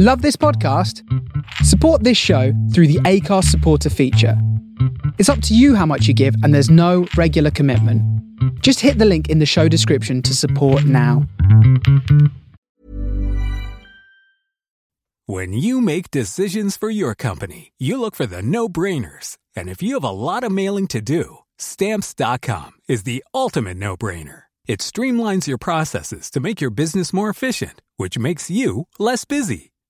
Love this podcast? Support this show through the Acast supporter feature. It's up to you how much you give, and there's no regular commitment. Just hit the link in the show description to support now. When you make decisions for your company, you look for the no brainers. And if you have a lot of mailing to do, stamps.com is the ultimate no brainer. It streamlines your processes to make your business more efficient, which makes you less busy.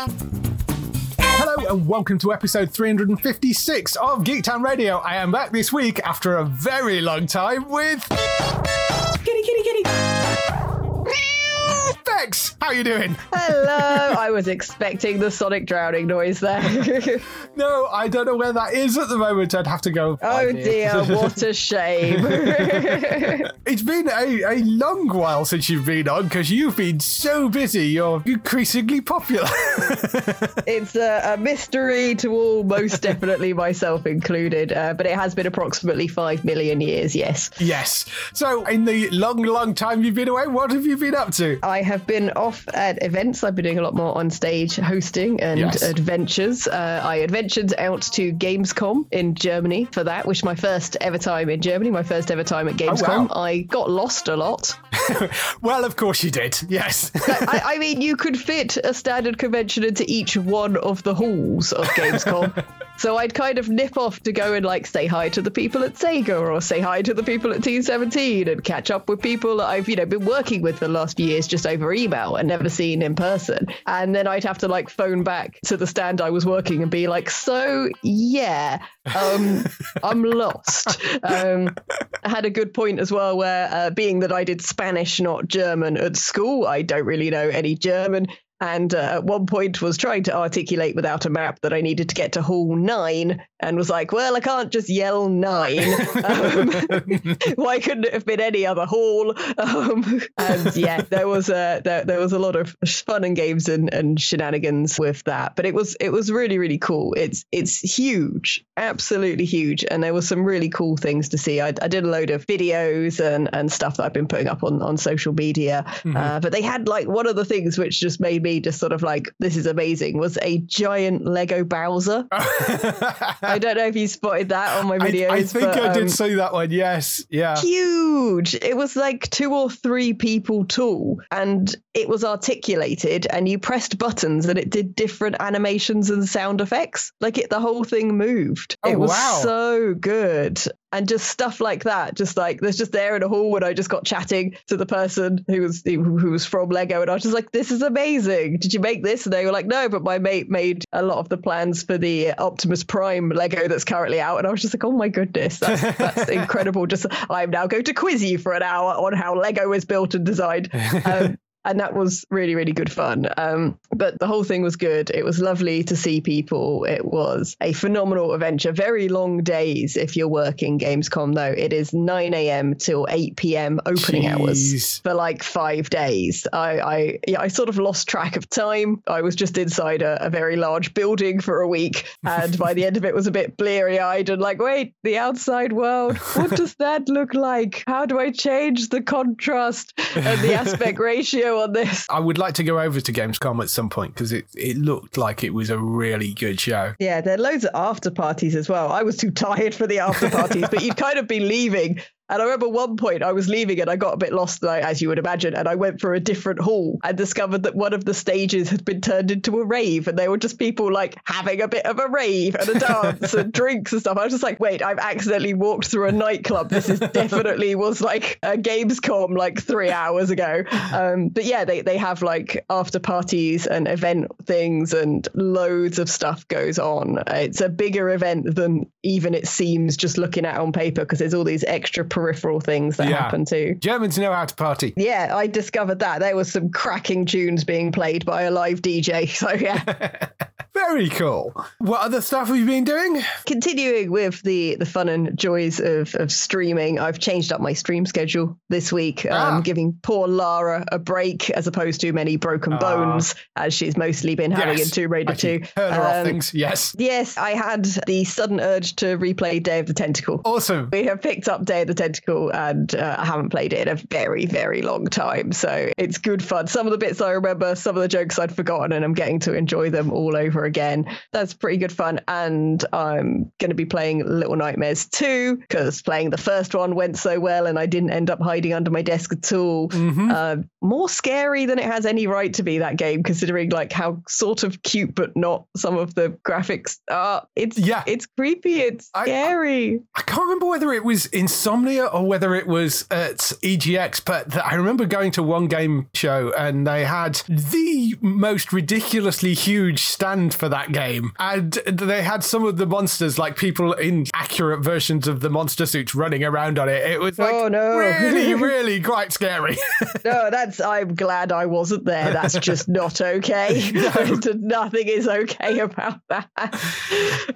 Hello and welcome to episode 356 of Geektown Radio. I am back this week after a very long time with Kitty, kitty, kitty. Bex. How are you doing? Hello. I was expecting the sonic drowning noise there. No, I don't know where that is at the moment. I'd have to go. oh dear, what a shame. It's been a, a long while since you've been on because you've been so busy. You're increasingly popular. it's a, a mystery to all, most definitely myself included, uh, but it has been approximately 5 million years, yes. yes. So, in the long, long time you've been away, what have you been up to? I have been off at events. I've been doing a lot more on stage hosting and Yes. adventures. Uh, I adventured out to Gamescom in Germany for that, which my first ever time in Germany, my first ever time at Gamescom. wow. I got lost a lot. Well, of course you did. Yes. I, I mean, you could fit a standard convention into each one of the halls of Gamescom. so I'd kind of nip off to go and like say hi to the people at Sega or say hi to the people at Team 17 and catch up with people that I've, you know, been working with for the last few years just over email and never seen in person. And then I'd have to like phone back to the stand I was working and be like, so yeah, um, I'm lost. Um, I had a good point as well where, uh, being that I did Spanish, not German at school, I don't really know any German. And uh, at one point was trying to articulate without a map that I needed to get to Hall 9 and was like, well, I can't just yell 9. Um, why couldn't it have been any other hall? Um, and yeah, there was a there, there was a lot of fun and games and, and shenanigans with that. But it was it was really really cool. It's it's huge, absolutely huge, and there was some really cool things to see. I, I did a load of videos and and stuff that I've been putting up on on social media. Uh, but they had like one of the things which just made me just sort of like this is amazing was a giant Lego Bowser. I don't know if you spotted that on my I, videos. I think but, I did um, see that one. Yes. Yeah. huge. It was like two or three people tall, and it was articulated. And you pressed buttons, and it did different animations and sound effects. Like it, the whole thing moved. Oh, it was wow. so good. And just stuff like that, just like there's just there in a hall, when I just got chatting to the person who was who was from Lego, and I was just like, "This is amazing! Did you make this?" And they were like, "No, but my mate made a lot of the plans for the Optimus Prime Lego that's currently out." And I was just like, "Oh my goodness, that's, that's incredible!" Just I'm now going to quiz you for an hour on how Lego is built and designed. Um, and that was really really good fun. Um, but the whole thing was good. It was lovely to see people. It was a phenomenal adventure. Very long days if you're working gamescom though. It is 9 a.m till 8 p.m opening hours for like five days. I i yeah i sort of lost track of time. I was just inside a, a very large building for a week and by the end of it was a bit bleary eyed and like wait the outside world? What does that look like? How do i change the contrast and the aspect ratio on this I would like to go over to Gamescom at some point because it, it looked like it was a really good show. Yeah, there are loads of after parties as well. I was too tired for the after parties, but you'd kind of be leaving And I remember one point I was leaving and I got a bit lost, like, as you would imagine, and I went for a different hall and discovered that one of the stages had been turned into a rave, and they were just people like having a bit of a rave and a dance and drinks and stuff. I was just like, wait, I've accidentally walked through a nightclub. This is definitely was like a Gamescom like three hours ago. Um, but yeah, they they have like after parties and event things and loads of stuff goes on. It's a bigger event than even it seems just looking at on paper because there's all these extra peripheral things that Yeah. happen too. Germans know how to party. Yeah, I discovered that there was some cracking tunes being played by a live DJ. So yeah, Very cool. What other stuff have you been doing? continuing with the the fun and joys of of streaming, I've changed up my stream schedule this week, um, Ah. giving poor Lara a break as opposed to many broken Ah. bones as she's mostly been having in Tomb Raider I 2. Heard her off Um, things. Yes. Yes, I had the sudden urge to replay Day of the Tentacle. Awesome. We have picked up Day of the Tentacle and uh, I haven't played it in a very, very long time. So it's good fun. Some of the bits I remember, some of the jokes I'd forgotten, and I'm getting to enjoy them all over again. That's pretty good fun. And I'm going to be playing Little Nightmares 2 because playing the first one went so well and I didn't end up hiding under my desk at all. Mm-hmm. Uh, more scary than it has any right to be, that game, considering like how sort of cute but not some of the graphics are. It's, Yeah. it's creepy. It's I- scary. I can't remember whether it was Insomnia or whether it was at EGX, but I remember going to one game show and they had the most ridiculously huge stand for that game. And they had some of the monsters, like people in accurate versions of the monster suits running around on it. It was like Oh, no. really, really quite scary. No, that's. I'm glad I wasn't there. That's just not okay. no. Nothing is okay about that.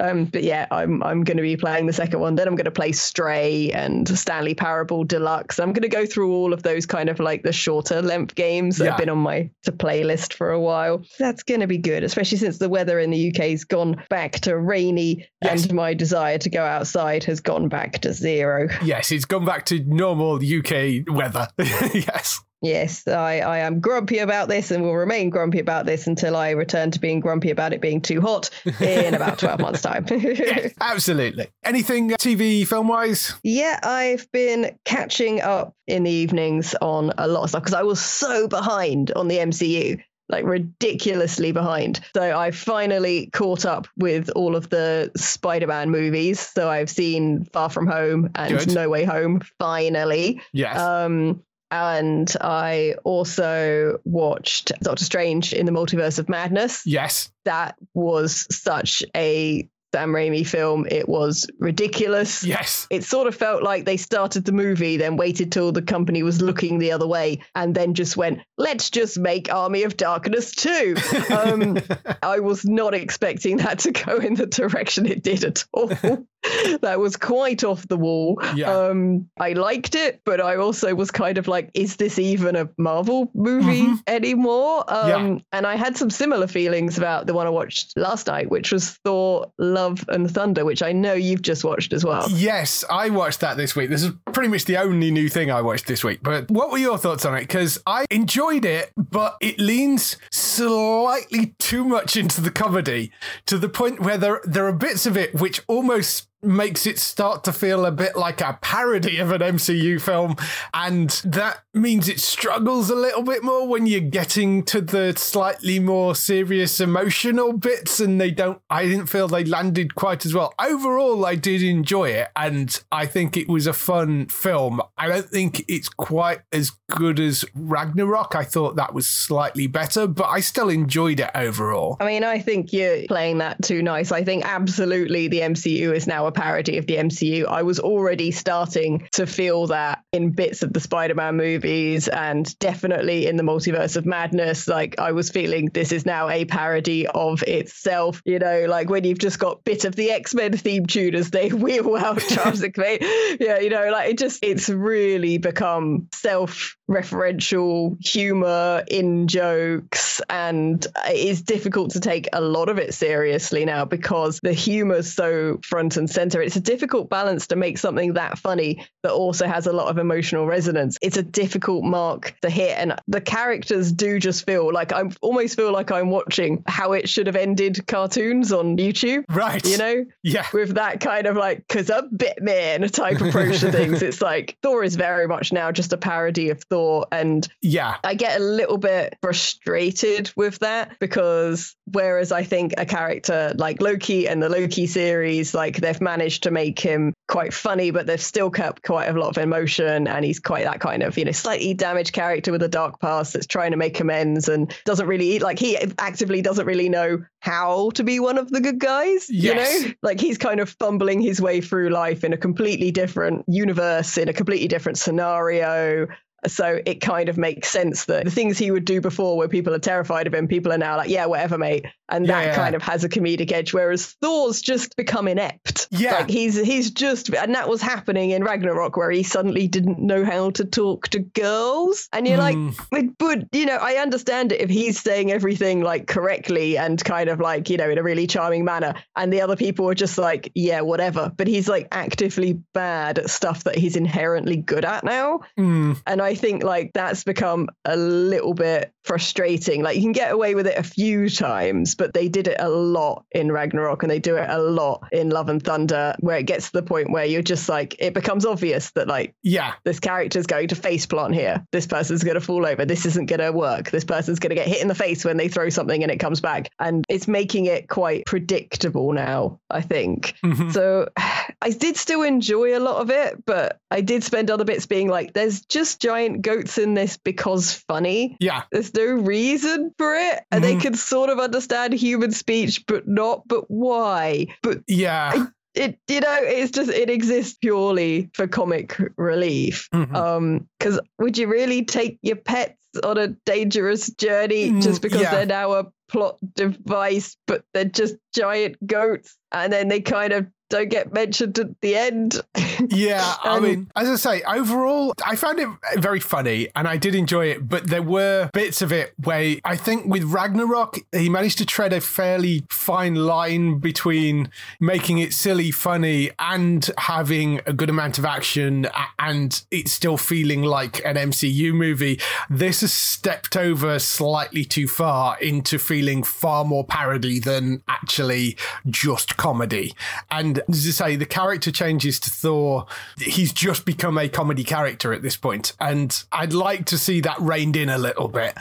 Um, but yeah, I'm I'm going to be playing the second one. Then I'm going to play Stray and Stanley Parable Deluxe. I'm going to go through all of those kind of like the shorter length games that Yeah. have been on my to playlist for a while. That's going to be good, especially since the weather in the UK's gone back to rainy Yes. and my desire to go outside has gone back to zero. yes, it's gone back to normal UK weather. yes. Yes, I, I am grumpy about this and will remain grumpy about this until I return to being grumpy about it being too hot in about 12 months' time. Absolutely. Anything uh, TV film wise? yeah, I've been catching up in the evenings on a lot of stuff because I was so behind on the MCU. Like ridiculously behind. So I finally caught up with all of the Spider Man movies. So I've seen Far From Home and Good. No Way Home finally. Yes. Um, and I also watched Doctor Strange in the Multiverse of Madness. yes. That was such a Sam Raimi film. It was ridiculous. Yes. It sort of felt like they started the movie, then waited till the company was looking the other way, and then just went, let's just make Army of Darkness 2. Um, I was not expecting that to go in the direction it did at all. that was quite off the wall. Yeah. Um, I liked it, but I also was kind of like, is this even a Marvel movie Mhm. anymore? Um, Yeah. And I had some similar feelings about the one I watched last night, which was Thor Love and Thunder, which I know you've just watched as well. Yes, I watched that this week. This is pretty much the only new thing I watched this week. But what were your thoughts on it? Because I enjoyed it, but it leans slightly too much into the comedy to the point where there there are bits of it which almost makes it start to feel a bit like a parody of an MCU film and that means it struggles a little bit more when you're getting to the slightly more serious emotional bits and they don't I didn't feel they landed quite as well. Overall I did enjoy it and I think it was a fun film. I don't think it's quite as good as Ragnarok. I thought that was slightly better, but I still enjoyed it overall. I mean, I think you're playing that too nice. I think absolutely the MCU is now a parody of the MCU. I was already starting to feel that in bits of the Spider Man movies and definitely in the multiverse of madness. Like, I was feeling this is now a parody of itself. You know, like when you've just got bit of the X Men theme tune as they wheel out Charles. Yeah, you know, like it just, it's really become self referential humor in jokes and it is difficult to take a lot of it seriously now because the humor's so front and center. It's a difficult balance to make something that funny that also has a lot of emotional resonance. It's a difficult mark to hit and the characters do just feel like i almost feel like i'm watching how it should have ended cartoons on youtube right. you know? Yeah. With that kind of like because i'm Batman type approach to things. It's like thor is very much now just a parody of Thor. And yeah, I get a little bit frustrated with that because whereas I think a character like Loki and the Loki series, like they've managed to make him quite funny, but they've still kept quite a lot of emotion. And he's quite that kind of, you know, slightly damaged character with a dark past that's trying to make amends and doesn't really, like, he actively doesn't really know how to be one of the good guys. Yes. You know, like he's kind of fumbling his way through life in a completely different universe, in a completely different scenario. So it kind of makes sense that the things he would do before where people are terrified of him, people are now like, yeah, whatever, mate. And Yeah, that yeah. kind of has a comedic edge. Whereas Thor's just become inept. Yeah. Like he's he's just and that was happening in Ragnarok where he suddenly didn't know how to talk to girls. And you're Hmm. like, but, but you know, I understand it if he's saying everything like correctly and kind of like, you know, in a really charming manner. And the other people are just like, yeah, whatever. But he's like actively bad at stuff that he's inherently good at now. Mm, And I think like that's become a little bit frustrating. Like you can get away with it a few times, but they did it a lot in Ragnarok and they do it a lot in Love and Thunder, where it gets to the point where you're just like, it becomes obvious that like yeah, this character's going to face plant here. This person's going to fall over. This isn't going to work. This person's going to get hit in the face when they throw something and it comes back. And it's making it quite predictable now, I think. Mhm. So I did still enjoy a lot of it, but I did spend other bits being like, there's just giant goats in this because funny. yeah, There's no reason for it. And they Mhm. can sort of understand human speech, but not. But why? But yeah. it you know it's just it exists purely for comic relief Mhm. um because would you really take your pets on a dangerous journey Mm, just because yeah. they're now a plot device but they're just giant goats and then they kind of don't get mentioned at the end Yeah, I Um, mean, as I say, overall, I found it very funny and I did enjoy it, but there were bits of it where I think with Ragnarok, he managed to tread a fairly fine line between making it silly, funny, and having a good amount of action and it still feeling like an MCU movie. This has stepped over slightly too far into feeling far more parody than actually just comedy. And as I say, the character changes to Thor. He's just become a comedy character at this point, and I'd like to see that reined in a little bit.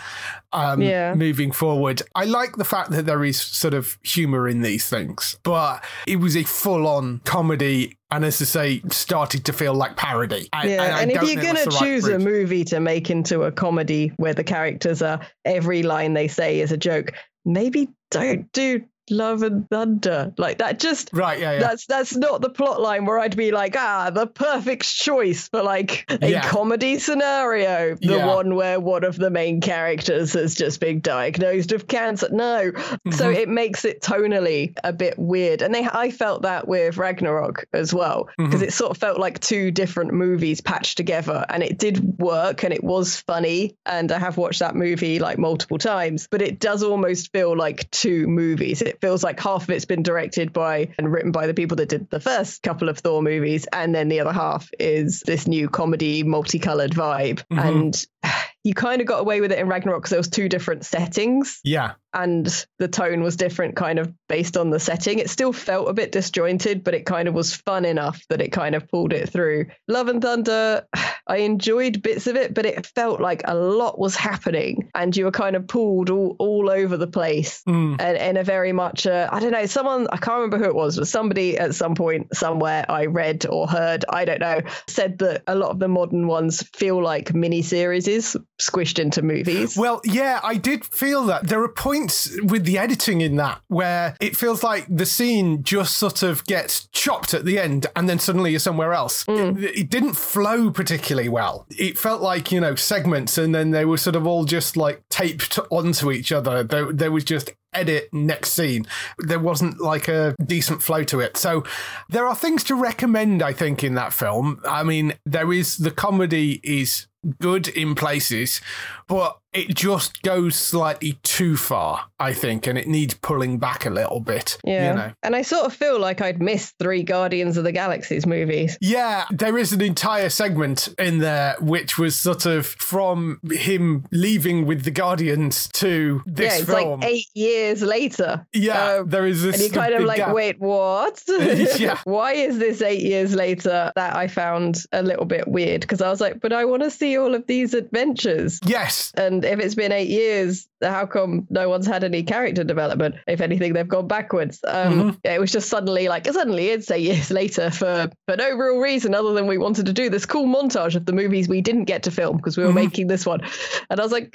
Um, Yeah. Moving forward, I like the fact that there is sort of humor in these things, but it was a full-on comedy, and as I say, started to feel like parody. I- yeah I and if you're going to the right choose a movie to make into a comedy where the characters are every line they say is a joke maybe don't do love and thunder like that just right? Yeah, yeah. That's that's not the plot line where I'd be like, ah, the perfect choice for like a Yeah. comedy scenario. The Yeah. one where one of the main characters has just been diagnosed with cancer. No. So Mm-hmm. it makes it tonally a bit weird. And they I felt that with Ragnarok as well. Because Mm-hmm. it sort of felt like two different movies patched together. And it did work and it was funny. And I have watched that movie like multiple times, but it does almost feel like two movies. It feels like half of it's been directed by and written by the people that did the first couple of Thor movies, and then the other half is this new comedy, multicolored vibe. Mhm. And you kind of got away with it in Ragnarok because there was two different settings yeah. and the tone was different kind of based on the setting. It still felt a bit disjointed, but it kind of was fun enough that it kind of pulled it through. Love and Thunder, I enjoyed bits of it, but it felt like a lot was happening and you were kind of pulled all, all over the place. Mm. And in a very much, uh, I don't know, someone, I can't remember who it was, but somebody at some point somewhere I read or heard, I don't know, said that a lot of the modern ones feel like mini series squished into movies. Well, yeah, I did feel that. There are points with the editing in that where it feels like the scene just sort of gets chopped at the end and then suddenly you're somewhere else. Mm. It, it didn't flow particularly well. It felt like, you know, segments and then they were sort of all just like taped onto each other. There, there was just edit next scene. There wasn't like a decent flow to it. So there are things to recommend, I think, in that film. I mean, there is the comedy is good in places, but it just goes slightly too far, I think, and it needs pulling back a little bit. Yeah. You know? And I sort of feel like I'd missed three Guardians of the Galaxies movies. Yeah, there is an entire segment in there which was sort of from him leaving with the Guardians to this yeah, it's film. like eight years later. yeah, Um, there is this. and you're kind of like, gap. wait, what? Yeah. Why is this eight years later? That I found a little bit weird because I was like, but I want to see all of these adventures. Yes, And if it's been eight years, how come no one's had any character development? If anything, they've gone backwards. Um, Mm-hmm. It was just suddenly like suddenly it's eight years later for for no real reason other than we wanted to do this cool montage of the movies we didn't get to film because we were Mhm. making this one. And I was like,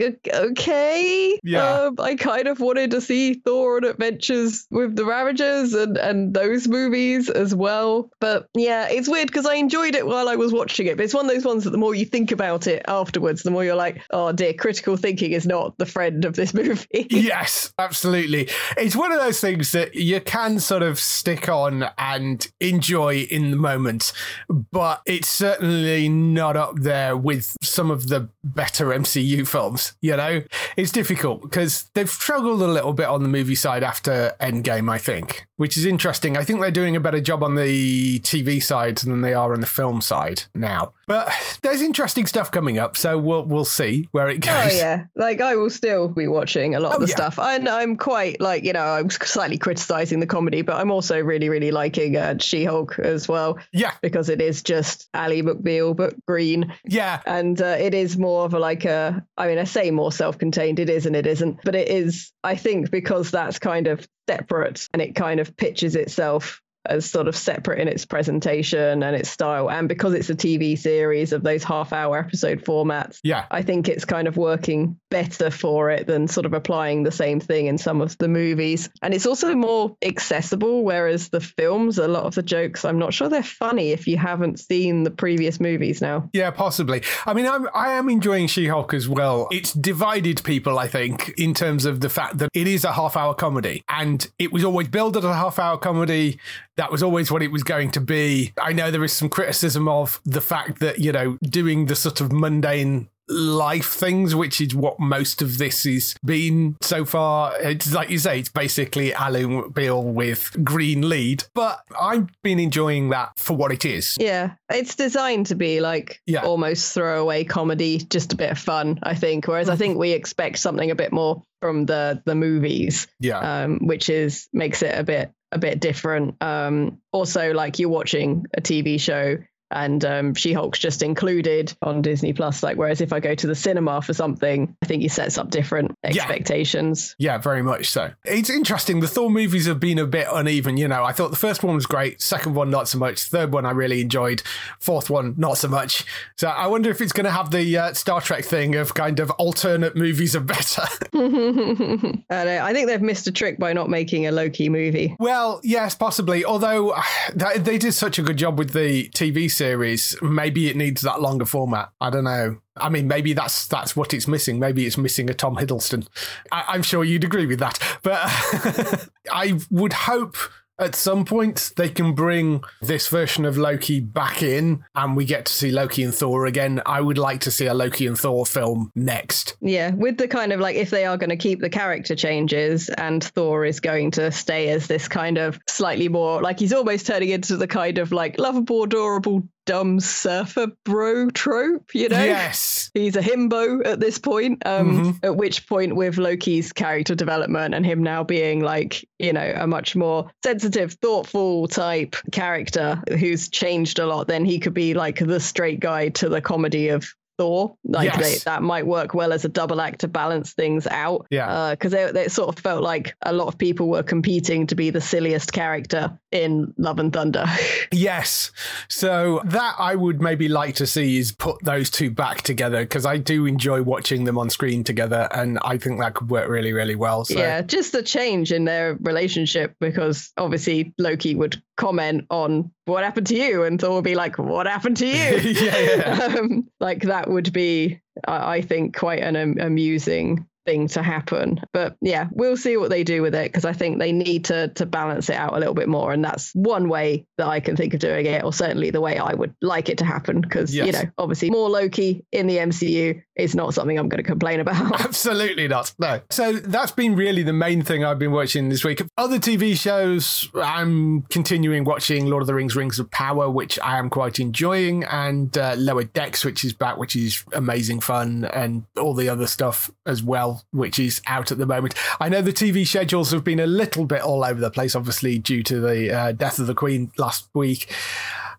okay, Yeah. Um, I kind of wanted to see Thor on Adventures with the Ravagers and and those movies as well. But yeah, it's weird because I enjoyed it while I was watching it. But it's one of those ones that the more you think about it afterwards, the more you're like, oh dear, critical thinking is not the friend of this movie. yes, absolutely. It's one of those things that you can sort of stick on and enjoy in the moment, but it's certainly not up there with some of the better MCU films. You know, it's difficult because they've struggled a little bit on the movie side after Endgame, I think, which is interesting. I think they're doing a better job on the TV side than they are on the film side now. But there's interesting stuff coming up, so we'll we'll see where it oh, goes. Oh yeah, like I will still be watching a lot Oh, of the yeah. stuff. And I'm quite like you know I'm slightly criticizing the comedy, but I'm also really really liking uh, She-Hulk as well Yeah, because it is just Ally McBeal but green, yeah, and uh, it is more of a like a. I mean, I say more self-contained. It is and it isn't, but it is. I think because that's kind of separate and it kind of pitches itself as sort of separate in its presentation and its style, and because it's a TV series of those half-hour episode formats. yeah. I think it's kind of working better for it than sort of applying the same thing in some of the movies. And it's also more accessible, whereas the films, a lot of the jokes, I'm not sure they're funny if you haven't seen the previous movies now. Yeah, possibly. I mean, I'm I am enjoying She-Hulk as well. It's divided people, I think, in terms of the fact that it is a half-hour comedy, and it was always billed as a half-hour comedy. That was always what it was going to be. I know there is some criticism of the fact that you know doing the sort of mundane life things, which is what most of this has been so far. It's like you say, it's basically Ally McBeal with green lead, but I've been enjoying that for what it is. Yeah, it's designed to be like Yeah. almost throwaway comedy, just a bit of fun, I think. Whereas I think we expect something a bit more from the the movies. Yeah. um, which is makes it a bit a bit different. Um, also, like you're watching a TV show and um, She-Hulk's just included on Disney Plus. Like, whereas if I go to the cinema for something, I think he sets up different expectations. Yeah, very much so. It's interesting. The Thor movies have been a bit uneven. You know, I thought the first one was great, second one not so much, third one I really enjoyed, fourth one not so much. So I wonder if it's going to have the uh, Star Trek thing of kind of alternate movies are better. uh, I think they've missed a trick by not making a Loki movie. well, yes, possibly. Although they did such a good job with the TV series, maybe it needs that longer format. I don't know. I mean, maybe that's that's what it's missing. Maybe it's missing a Tom Hiddleston. I, I'm sure you'd agree with that. But I would hope at some point they can bring this version of Loki back in and we get to see Loki and Thor again. I would like to see a Loki and Thor film next. Yeah, with the kind of like if they are going to keep the character changes and Thor is going to stay as this kind of slightly more like he's almost turning into the kind of like lovable, adorable, dumb surfer bro trope, you know? Yes. He's a himbo at this point. Um, At which point, with Loki's character development and him now being like, you know, a much more sensitive, thoughtful type character who's changed a lot, then he could be like the straight guy to the comedy of Thor. Like Yes. they, that might work well as a double act to balance things out. Yeah. Uh, because they, they sort of felt like a lot of people were competing to be the silliest character in Love and Thunder. Yes. So that I would maybe like to see is put those two back together because I do enjoy watching them on screen together and I think that could work really, really well. So Yeah, just a change in their relationship because obviously Loki would comment on what happened to you, and Thor would be like, "What happened to you?" Yeah, yeah. um, like that would be, I I think, quite an um, amusing thing to happen. But yeah, we'll see what they do with it because I think they need to to balance it out a little bit more, and that's one way that I can think of doing it, or certainly the way I would like it to happen. Because yes. you know, obviously, more Loki in the MCU is not something I'm going to complain about. Absolutely not. No. So that's been really the main thing I've been watching this week. Other TV shows, I'm continuing watching Lord of the Rings: Rings of Power, which I am quite enjoying, and uh, Lower Decks, which is back, which is amazing fun, and all the other stuff as well, which is out at the moment. I know the TV schedules have been a little bit all over the place, obviously due to the uh, death of the Queen last week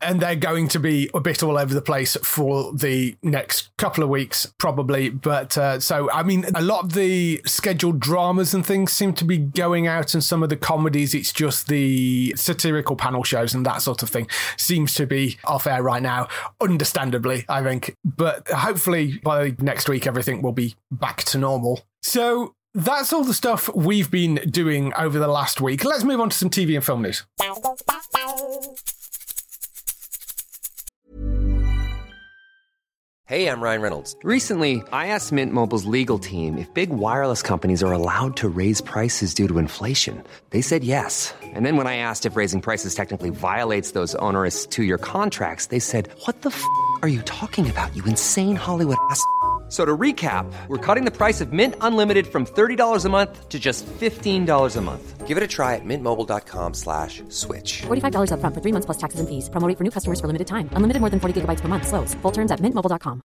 and they're going to be a bit all over the place for the next couple of weeks, probably. But uh, so, I mean, a lot of the scheduled dramas and things seem to be going out, and some of the comedies, it's just the satirical panel shows and that sort of thing seems to be off air right now, understandably, I think. But hopefully by next week, everything will be back to normal. So that's all the stuff we've been doing over the last week. Let's move on to some TV and film news. Hey, I'm Ryan Reynolds. Recently, I asked Mint Mobile's legal team if big wireless companies are allowed to raise prices due to inflation. They said yes. And then when I asked if raising prices technically violates those onerous two year contracts, they said, What the f are you talking about, you insane Hollywood ass? So to recap, we're cutting the price of Mint Unlimited from $30 a month to just $15 a month. Give it a try at mintmobile.com slash switch. $45 up front for three months plus taxes and fees. Promoting for new customers for limited time. Unlimited more than 40 gigabytes per month. Slows. Full terms at mintmobile.com.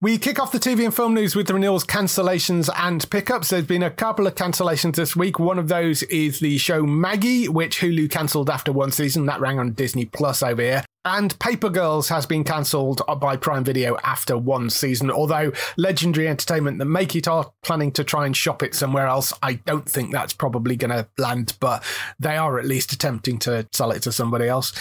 We kick off the TV and film news with the renewals, cancellations, and pickups. There's been a couple of cancellations this week. One of those is the show Maggie, which Hulu cancelled after one season. That rang on Disney Plus over here. And Paper Girls has been cancelled by Prime Video after one season, although Legendary Entertainment that make it are planning to try and shop it somewhere else. I don't think that's probably going to land, but they are at least attempting to sell it to somebody else.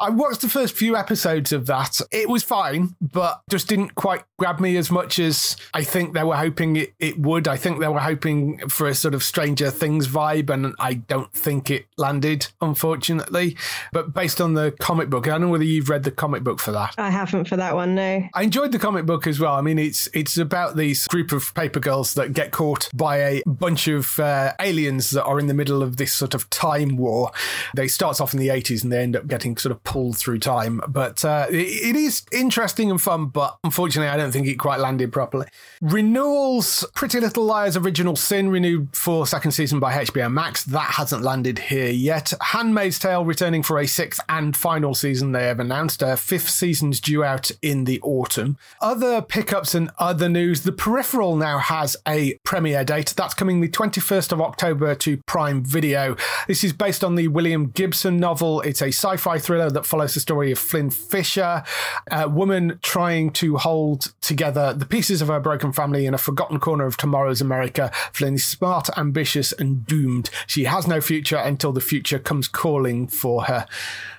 I watched the first few episodes of that. It was fine, but just didn't quite grab me as much as I think they were hoping it, it would. I think they were hoping for a sort of Stranger Things vibe, and I don't think it landed, unfortunately. But based on the comic book, I don't know whether you've read the comic book for that. I haven't for that one, no. I enjoyed the comic book as well. I mean, it's it's about these group of paper girls that get caught by a bunch of uh, aliens that are in the middle of this sort of time war. They starts off in the 80s and they end up getting sort of pulled through time. But uh, it, it is interesting and fun, but unfortunately, I don't think it quite landed properly. Renewals, Pretty Little Liars Original Sin renewed for second season by HBO Max. That hasn't landed here yet. Handmaid's Tale returning for a sixth and final season they have announced. Uh, fifth season's due out in the autumn. Other pickups and other news. The Peripheral now has a premiere date. That's coming the 21st of October to Prime Video. This is based on the William Gibson novel. It's a sci fi thriller that follows the story of Flynn Fisher, a woman trying to hold together the pieces of her broken family in a forgotten corner of tomorrow's America. Flynn is smart, ambitious, and doomed. She has no future until the future comes calling for her.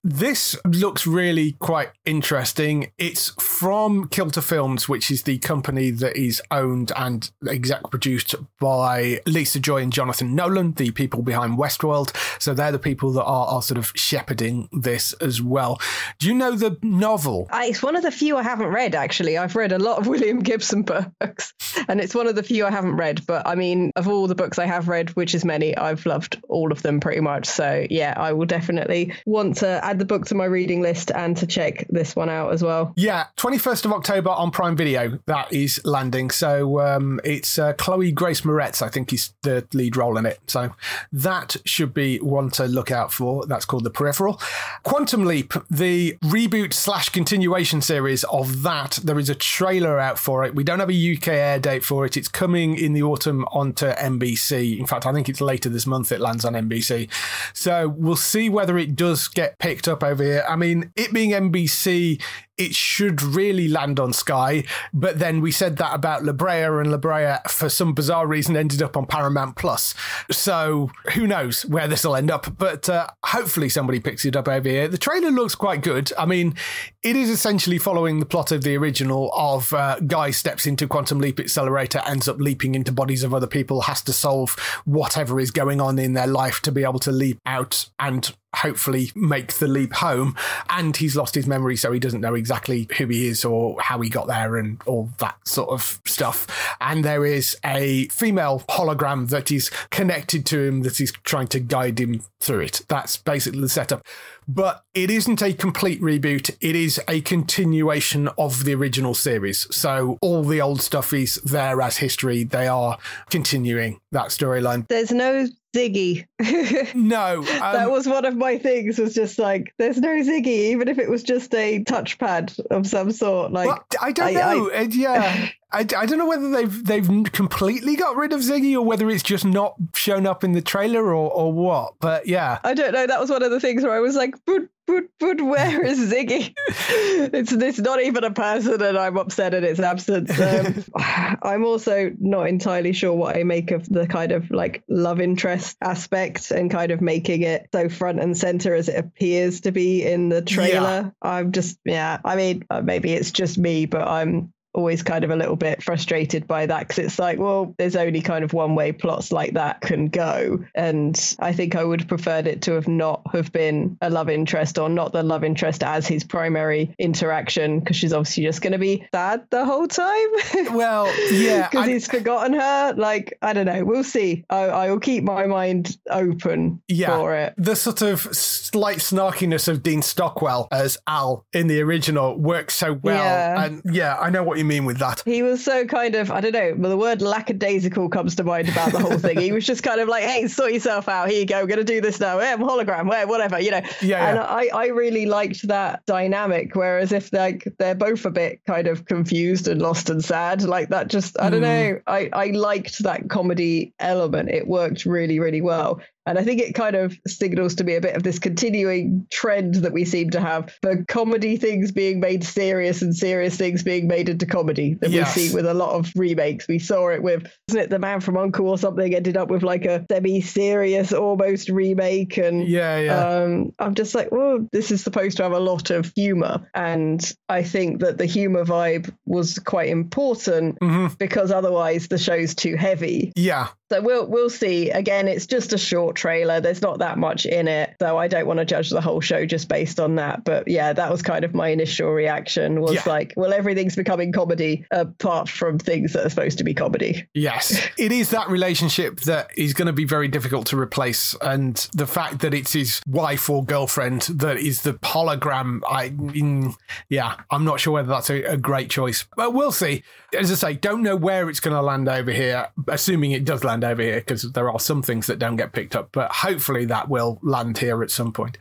This looks really quite interesting. It's from Kilter Films, which is the company that is owned and exec produced by Lisa Joy and Jonathan Nolan, the people behind Westworld. So they're the people that are, are sort of shepherding this as well. Do you know the novel? It's one of the few I haven't read, actually. I've read a lot of William Gibson books, and it's one of the few I haven't read. But I mean, of all the books I have read, which is many, I've loved all of them pretty much. So yeah, I will definitely want to add the book to my reading list and to check this one out as well. Yeah, 21st of October on Prime Video, that is landing. So um, it's uh, Chloe Grace Moretz, I think, is the lead role in it. So that should be one to look out for. That's called The Peripheral. Quantum Leap, the reboot slash continuation series of that, there is a trailer out for it. We don't have a UK air date for it. It's coming in the autumn onto NBC. In fact, I think it's later this month it lands on NBC. So we'll see whether it does get picked up over here. I mean, it being NBC it should really land on Sky. But then we said that about La Brea, and La Brea, for some bizarre reason, ended up on Paramount Plus. So who knows where this will end up? But uh, hopefully somebody picks it up over here. The trailer looks quite good. I mean, it is essentially following the plot of the original of uh, guy steps into quantum leap accelerator, ends up leaping into bodies of other people, has to solve whatever is going on in their life to be able to leap out and hopefully make the leap home. And he's lost his memory, so he doesn't know exactly exactly who he is or how he got there and all that sort of stuff. And there is a female hologram that is connected to him that is trying to guide him through it. That's basically the setup. But it isn't a complete reboot. It is a continuation of the original series. So all the old stuff is there as history. They are continuing that storyline. There's no Ziggy. No, um, that was one of my things. Was just like, there's no Ziggy, even if it was just a touchpad of some sort. Like, Well, I don't I- know. Uh, yeah, I, I don't know whether they've they've completely got rid of Ziggy or whether it's just not shown up in the trailer or or what. But yeah, I don't know. That was one of the things where I was like, but, but, but where is Ziggy? it's it's not even a person, and I'm upset at its absence. Um, I'm also not entirely sure what I make of the kind of like love interest aspect and kind of making it so front and center as it appears to be in the trailer. I'm just, yeah. I mean, uh, maybe it's just me, but I'm always kind of a little bit frustrated by that because it's like, well, there's only kind of one way plots like that can go. And I think I would have preferred it to have not have been a love interest or not the love interest as his primary interaction because she's obviously just going to be sad the whole time. well, yeah, Because he's forgotten her. Like, I don't know. We'll see. I, I will keep my mind open yeah. for it. The sort of slight snarkiness of Dean Stockwell as Al in the original works so well, Yeah. and yeah, I know what you mean with that. He was so kind of, I don't know, but the word lackadaisical comes to mind about the whole thing. he was just kind of like, hey, sort yourself out. Here you go. We're going to do this now. Yeah, I'm hologram, whatever, you know. Yeah, And yeah. I, I really liked that dynamic. Whereas if like they're both a bit kind of confused and lost and sad, like that just, I don't Mm. know. I, I liked that comedy element. It worked really, really well. And I think it kind of signals to me a bit of this continuing trend that we seem to have for comedy things being made serious and serious things being made into comedy that Yes. we see with a lot of remakes. We saw it with, wasn't it The Man from Uncle or something ended up with like a semi serious almost remake. And Yeah, yeah. um, I'm just like, well, this is supposed to have a lot of humor. And I think that the humor vibe was quite important Mhm. because otherwise the show's too heavy. Yeah, So we'll we'll see. Again, it's just a short trailer. There's not that much in it, so I don't want to judge the whole show just based on that. But yeah, that was kind of my initial reaction. Was Yeah. like, well, everything's becoming comedy apart from things that are supposed to be comedy. Yes, it is that relationship that is going to be very difficult to replace, and the fact that it's his wife or girlfriend that is the hologram. I, mm, yeah, I'm not sure whether that's a, a great choice, but we'll see. As I say, don't know where it's going to land over here. Assuming it does land over here, because there are some things that don't get picked up, but hopefully that will land here at some point.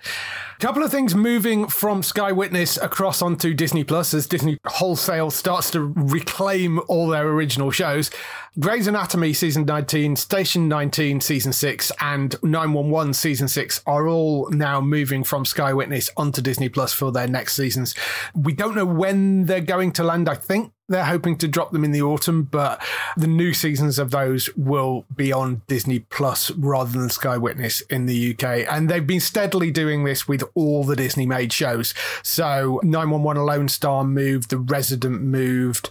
A couple of things moving from Sky Witness across onto Disney Plus as Disney wholesale starts to reclaim all their original shows. Grey's Anatomy season 19, Station 19 season 6, and 911 season 6 are all now moving from Sky Witness onto Disney Plus for their next seasons. We don't know when they're going to land, I think. They're hoping to drop them in the autumn, but the new seasons of those will be on Disney Plus rather than Sky Witness in the UK. And they've been steadily doing this with all the Disney made shows. So 911 Lone Star moved, The Resident moved,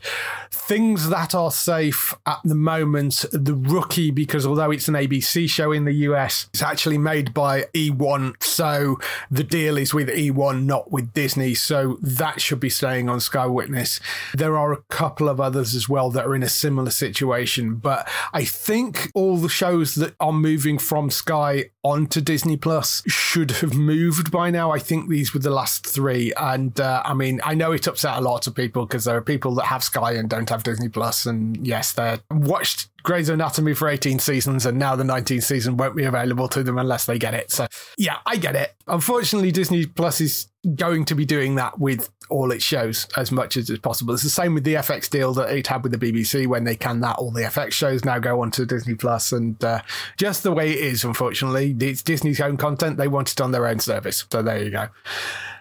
things that are safe at the moment. The Rookie, because although it's an ABC show in the US, it's actually made by E1. So the deal is with E1, not with Disney. So that should be staying on Sky Witness. There are couple of others as well that are in a similar situation. But I think all the shows that are moving from Sky onto Disney Plus should have moved by now. I think these were the last three. And uh, I mean, I know it upset a lot of people because there are people that have Sky and don't have Disney Plus, And yes, they're watched Grey's Anatomy for 18 seasons, and now the 19th season won't be available to them unless they get it. So, yeah, I get it. Unfortunately, Disney Plus is going to be doing that with all its shows as much as is possible. It's the same with the FX deal that it had with the BBC when they can that. All the FX shows now go onto Disney Plus, and uh, just the way it is, unfortunately, it's Disney's own content. They want it on their own service. So, there you go.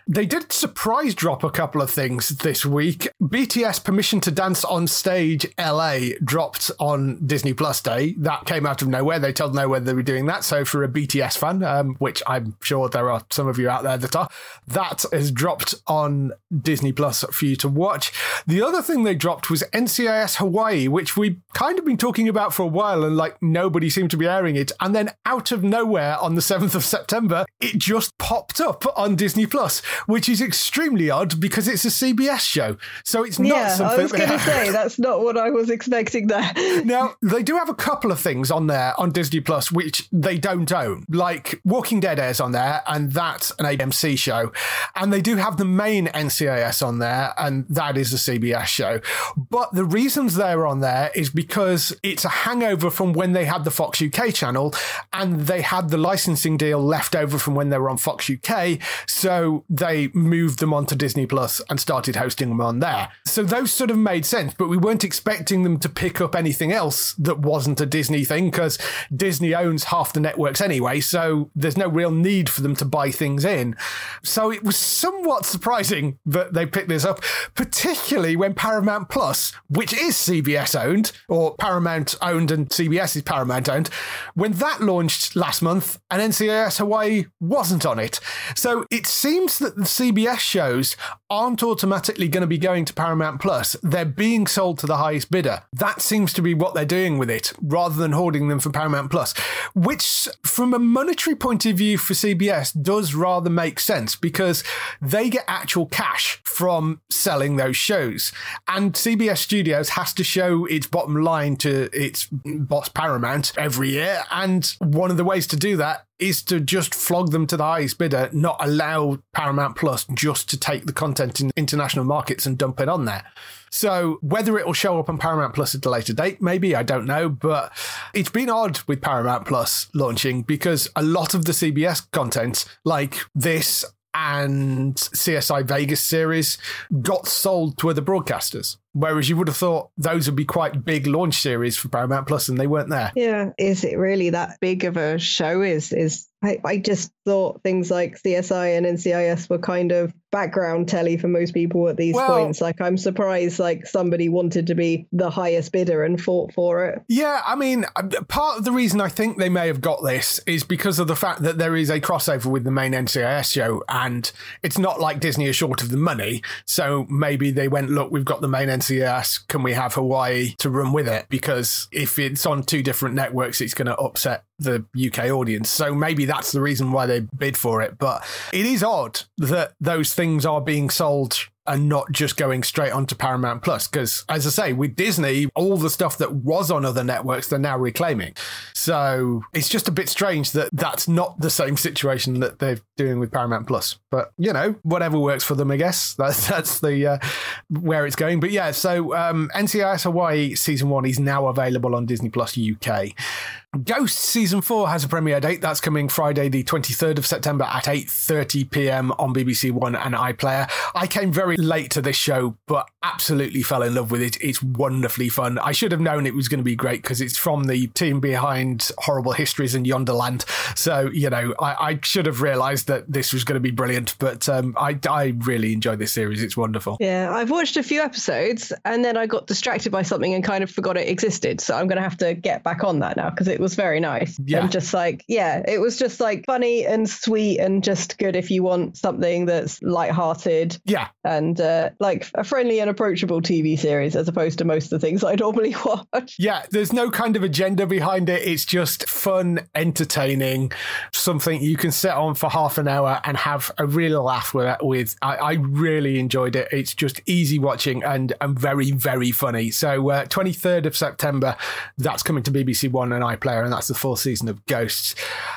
They did surprise drop a couple of things this week. BTS Permission to Dance on Stage LA dropped on Disney Plus Day. That came out of nowhere. They told nowhere they were doing that. So for a BTS fan, um, which I'm sure there are some of you out there that are, that has dropped on Disney Plus for you to watch. The other thing they dropped was NCIS Hawaii, which we've kind of been talking about for a while and like nobody seemed to be airing it. And then out of nowhere on the 7th of September, it just popped up on Disney Plus. Which is extremely odd because it's a CBS show. So it's not yeah, something. I was going to say that's not what I was expecting there. now they do have a couple of things on there on Disney Plus which they don't own, like Walking Dead airs on there, and that's an AMC show, and they do have the main NCIS on there, and that is a CBS show. But the reasons they're on there is because it's a hangover from when they had the Fox UK channel, and they had the licensing deal left over from when they were on Fox UK, so they moved them onto Disney Plus and started hosting them on there. So those sort of made sense, but we weren't expecting them to pick up anything else that wasn't a Disney thing because Disney owns half the networks anyway, so there's no real need for them to buy things in. So it was somewhat surprising that they picked this up, particularly when Paramount Plus, which is CBS owned, or Paramount owned and CBS is Paramount owned, when that launched last month and NCIS Hawaii wasn't on it. So it seems that the CBS shows aren't automatically going to be going to Paramount Plus. They're being sold to the highest bidder. That seems to be what they're doing with it, rather than hoarding them for Paramount Plus, which, from a monetary point of view for CBS, does rather make sense because they get actual cash from selling those shows. And CBS Studios has to show its bottom line to its boss Paramount every year. And one of the ways to do that is to just flog them to the highest bidder, not allow Paramount Plus just to take the content in international markets and dump it on there. So whether it will show up on Paramount Plus at a later date, maybe I don't know, but it's been odd with Paramount Plus launching because a lot of the CBS content, like this and CSI Vegas series, got sold to other broadcasters. Whereas you would have thought those would be quite big launch series for Paramount Plus, and they weren't there. Yeah, is it really that big of a show? Is is I, I just thought things like CSI and NCIS were kind of background telly for most people at these Well- points. Like I'm surprised like somebody wanted to be the highest bidder and fought for it. Yeah, I mean, uh, part of the reason I think they may have got this is because of the fact that there is a crossover with the main NCIS show, and it's not like Disney is short of the money. So maybe they went, look, we've got the main NCIS, can we have Hawaii to run with it? Because if it's on two different networks, it's going to upset the UK audience. So maybe that's the reason why they bid for it. But it is odd that those things are being sold and not just going straight onto Paramount Plus. Because, as I say, with Disney, all the stuff that was on other networks, they're now reclaiming. So it's just a bit strange that that's not the same situation that they're doing with Paramount Plus. But you know, whatever works for them, I guess. That's that's the uh, where it's going. But yeah, so um, NCIS Hawaii season one is now available on Disney Plus UK. Ghost season four has a premiere date. That's coming Friday, the 23rd of September at 8:30 p.m. on BBC One and iPlayer. I came very late to this show, but absolutely fell in love with it. It's wonderfully fun. I should have known it was going to be great because it's from the team behind Horrible Histories and Yonderland. So you know, I, I should have realised that this was going to be brilliant. But um, I I really enjoyed this series. It's wonderful. Yeah, I've watched a few episodes and then I got distracted by something and kind of forgot it existed. So I'm going to have to get back on that now because it was very nice. Yeah. And just like, yeah, it was just like funny and sweet and just good if you want something that's lighthearted Yeah, and uh, like a friendly and approachable TV series as opposed to most of the things I normally watch. Yeah, there's no kind of agenda behind it. It's just fun, entertaining, something you can sit on for half an hour and have a real laugh with. with. I, I really enjoyed it. It's just easy watching and, and very, very funny. So, uh, 23rd of September, that's coming to BBC One and iPlayer, and that's the full season of Ghosts.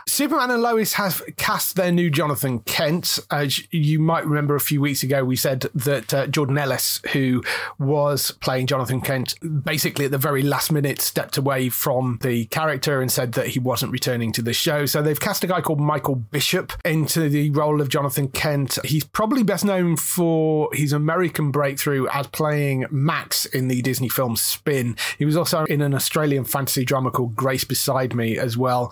Superman and Lois have cast their new Jonathan Kent. As you might remember a few weeks ago, we said that uh, Jordan Elsass, who was playing Jonathan Kent, basically at the very last minute stepped away from the character and said that he wasn't returning to the show. So they've cast a guy called Michael Bishop into the role of Jonathan Kent. He's probably best known for his American breakthrough as playing Max in the Disney film Spin. He was also in an Australian fantasy drama called Grace Beside Me as well.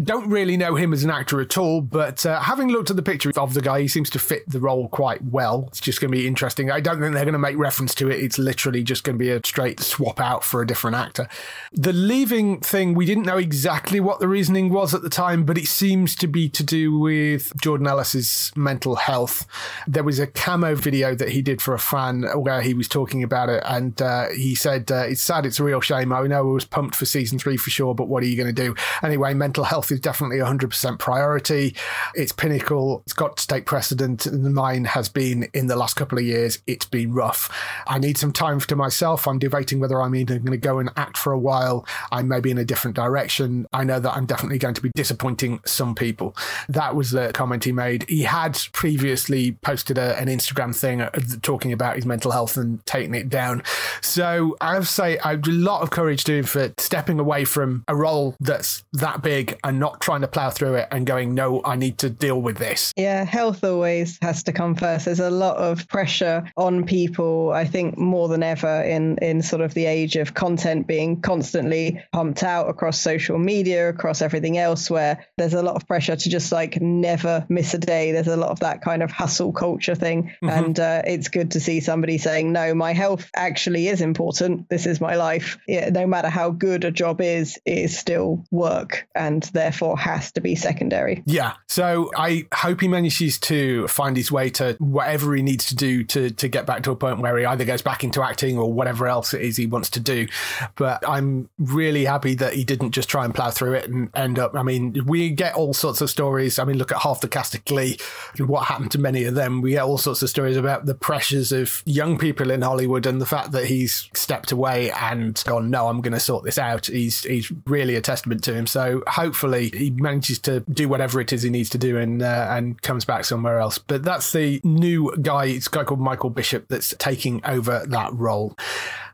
Don't really know him as an actor at all, but uh, having looked at the picture of the guy, he seems to fit the role quite well. It's just going to be interesting. I don't think they're going to make reference to it. It's literally just going to be a straight swap out for a different actor. The leaving thing, we didn't know exactly what the reasoning was at the time, but it seems to be to do with Jordan Elsass's mental health. There was a Cameo video that he did for a fan where he was talking about it, and uh, he said, uh, It's sad, it's a real shame. I know I was pumped for season three for sure, but what are you going to do? Anyway, mental health is definitely 100% priority. It's pinnacle. It's got to take precedent. And mine has been in the last couple of years. It's been rough. I need some time to myself. I'm debating whether I'm either going to go and act for a while. I may be in a different direction. I know that I'm definitely going to be disappointing some people. That was the comment he made. He had previously posted a, an Instagram thing uh, talking about his mental health and taking it down. So I to say, I have a lot of courage him for stepping away from a role that's that big and not trying to plow through it and going, no, I need to deal with this. Yeah, health always has to come first. There's a lot of pressure on people, I think, more than ever in, in sort of the age of content being constantly pumped out across social media, across everything else, where there's a lot of pressure to just like never miss a day. There's a lot of that kind of hustle culture thing. Mm-hmm. And uh, it's good to see somebody saying, no, my health actually is important. This is my life. Yeah, no matter how good a job is, it is still work and therefore has to be secondary. Yeah. So I hope he manages to find his way to whatever he needs to do to, to get back to a point where he either goes back into acting or whatever else it is he wants to do. But I'm really happy that he didn't just try and plow through it and end up. I mean, we get all sorts of stories. I mean, look at half the cast of Glee, and what happened to many of them. We get all sorts of stories about the pressures of young people in Hollywood and the fact that he's stepped away and gone, no, I'm going to sort this out. He's he's really a testament to him. So hopefully he manages to do whatever it is he needs to do and uh, and comes back somewhere else. But that's the new guy. It's a guy called Michael Bishop that's taking over that role.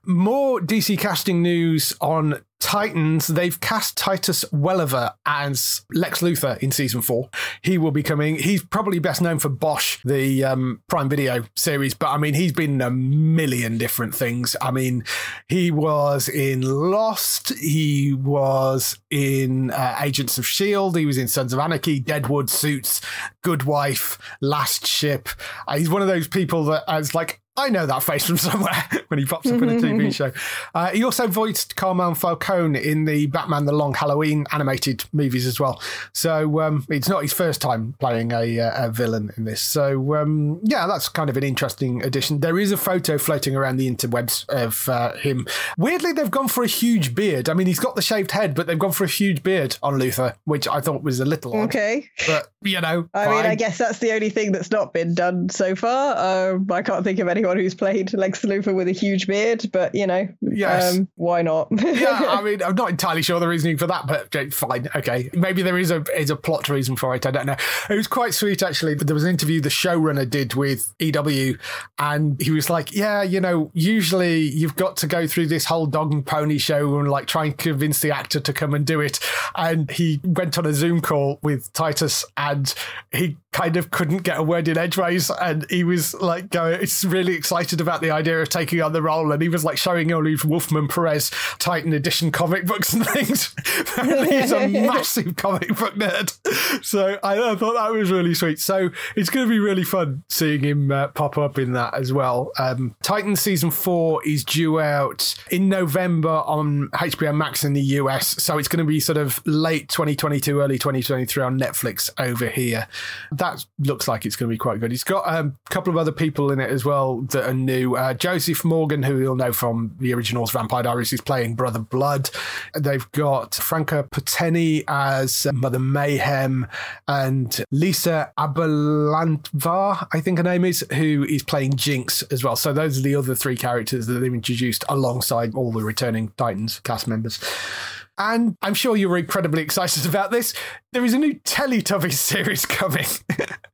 More DC casting news on Titans, they've cast Titus Welliver as Lex Luthor in season four. He will be coming. He's probably best known for Bosch, the um, Prime Video series, but I mean, he's been in a million different things. I mean, he was in Lost, he was in uh, Agents of S.H.I.E.L.D., he was in Sons of Anarchy, Deadwood Suits, Good Wife, Last Ship. Uh, he's one of those people that has like I know that face from somewhere when he pops up in a TV show. Uh, he also voiced Carmine Falcone in the Batman The Long Halloween animated movies as well. So um, it's not his first time playing a, uh, a villain in this. So um, yeah, that's kind of an interesting addition. There is a photo floating around the interwebs of uh, him. Weirdly, they've gone for a huge beard. I mean, he's got the shaved head, but they've gone for a huge beard on Luthor, which I thought was a little odd. Okay. But, you know. I fine. mean, I guess that's the only thing that's not been done so far. Um, I can't think of anyone anyone who's played Lex Luthor with a huge beard, but you know, yes. Um, why not? yeah, I mean, I'm not entirely sure the reasoning for that, but fine, okay. Maybe there is a is a plot reason for it. I don't know. It was quite sweet actually. There was an interview the showrunner did with EW, and he was like, "Yeah, you know, usually you've got to go through this whole dog and pony show and like try and convince the actor to come and do it." And he went on a Zoom call with Titus, and he kind of couldn't get a word in edgeways, and he was like, "Going, it's really excited about the idea of taking on the role, and he was like showing all these Wolfman Perez Titan edition comic books and things. He's a massive comic book nerd, so I, I, thought that was really sweet. So it's going to be really fun seeing him uh, pop up in that as well. Um, Titan season four is due out in November on HBO Max in the US, so it's going to be sort of late 2022, early 2023 on Netflix over here. That looks like it's going to be quite good. It's got um, a couple of other people in it as well that are new. Uh, Joseph Morgan, who you'll know from the originals Vampire Diaries, is playing Brother Blood. They've got Franka Potente as Mother Mayhem and Lisa Ambalavanar, I think her name is, who is playing Jinx as well. So those are the other three characters that they've introduced alongside all the returning Titans cast members. And I'm sure you're incredibly excited about this. There is a new Teletubbies series coming.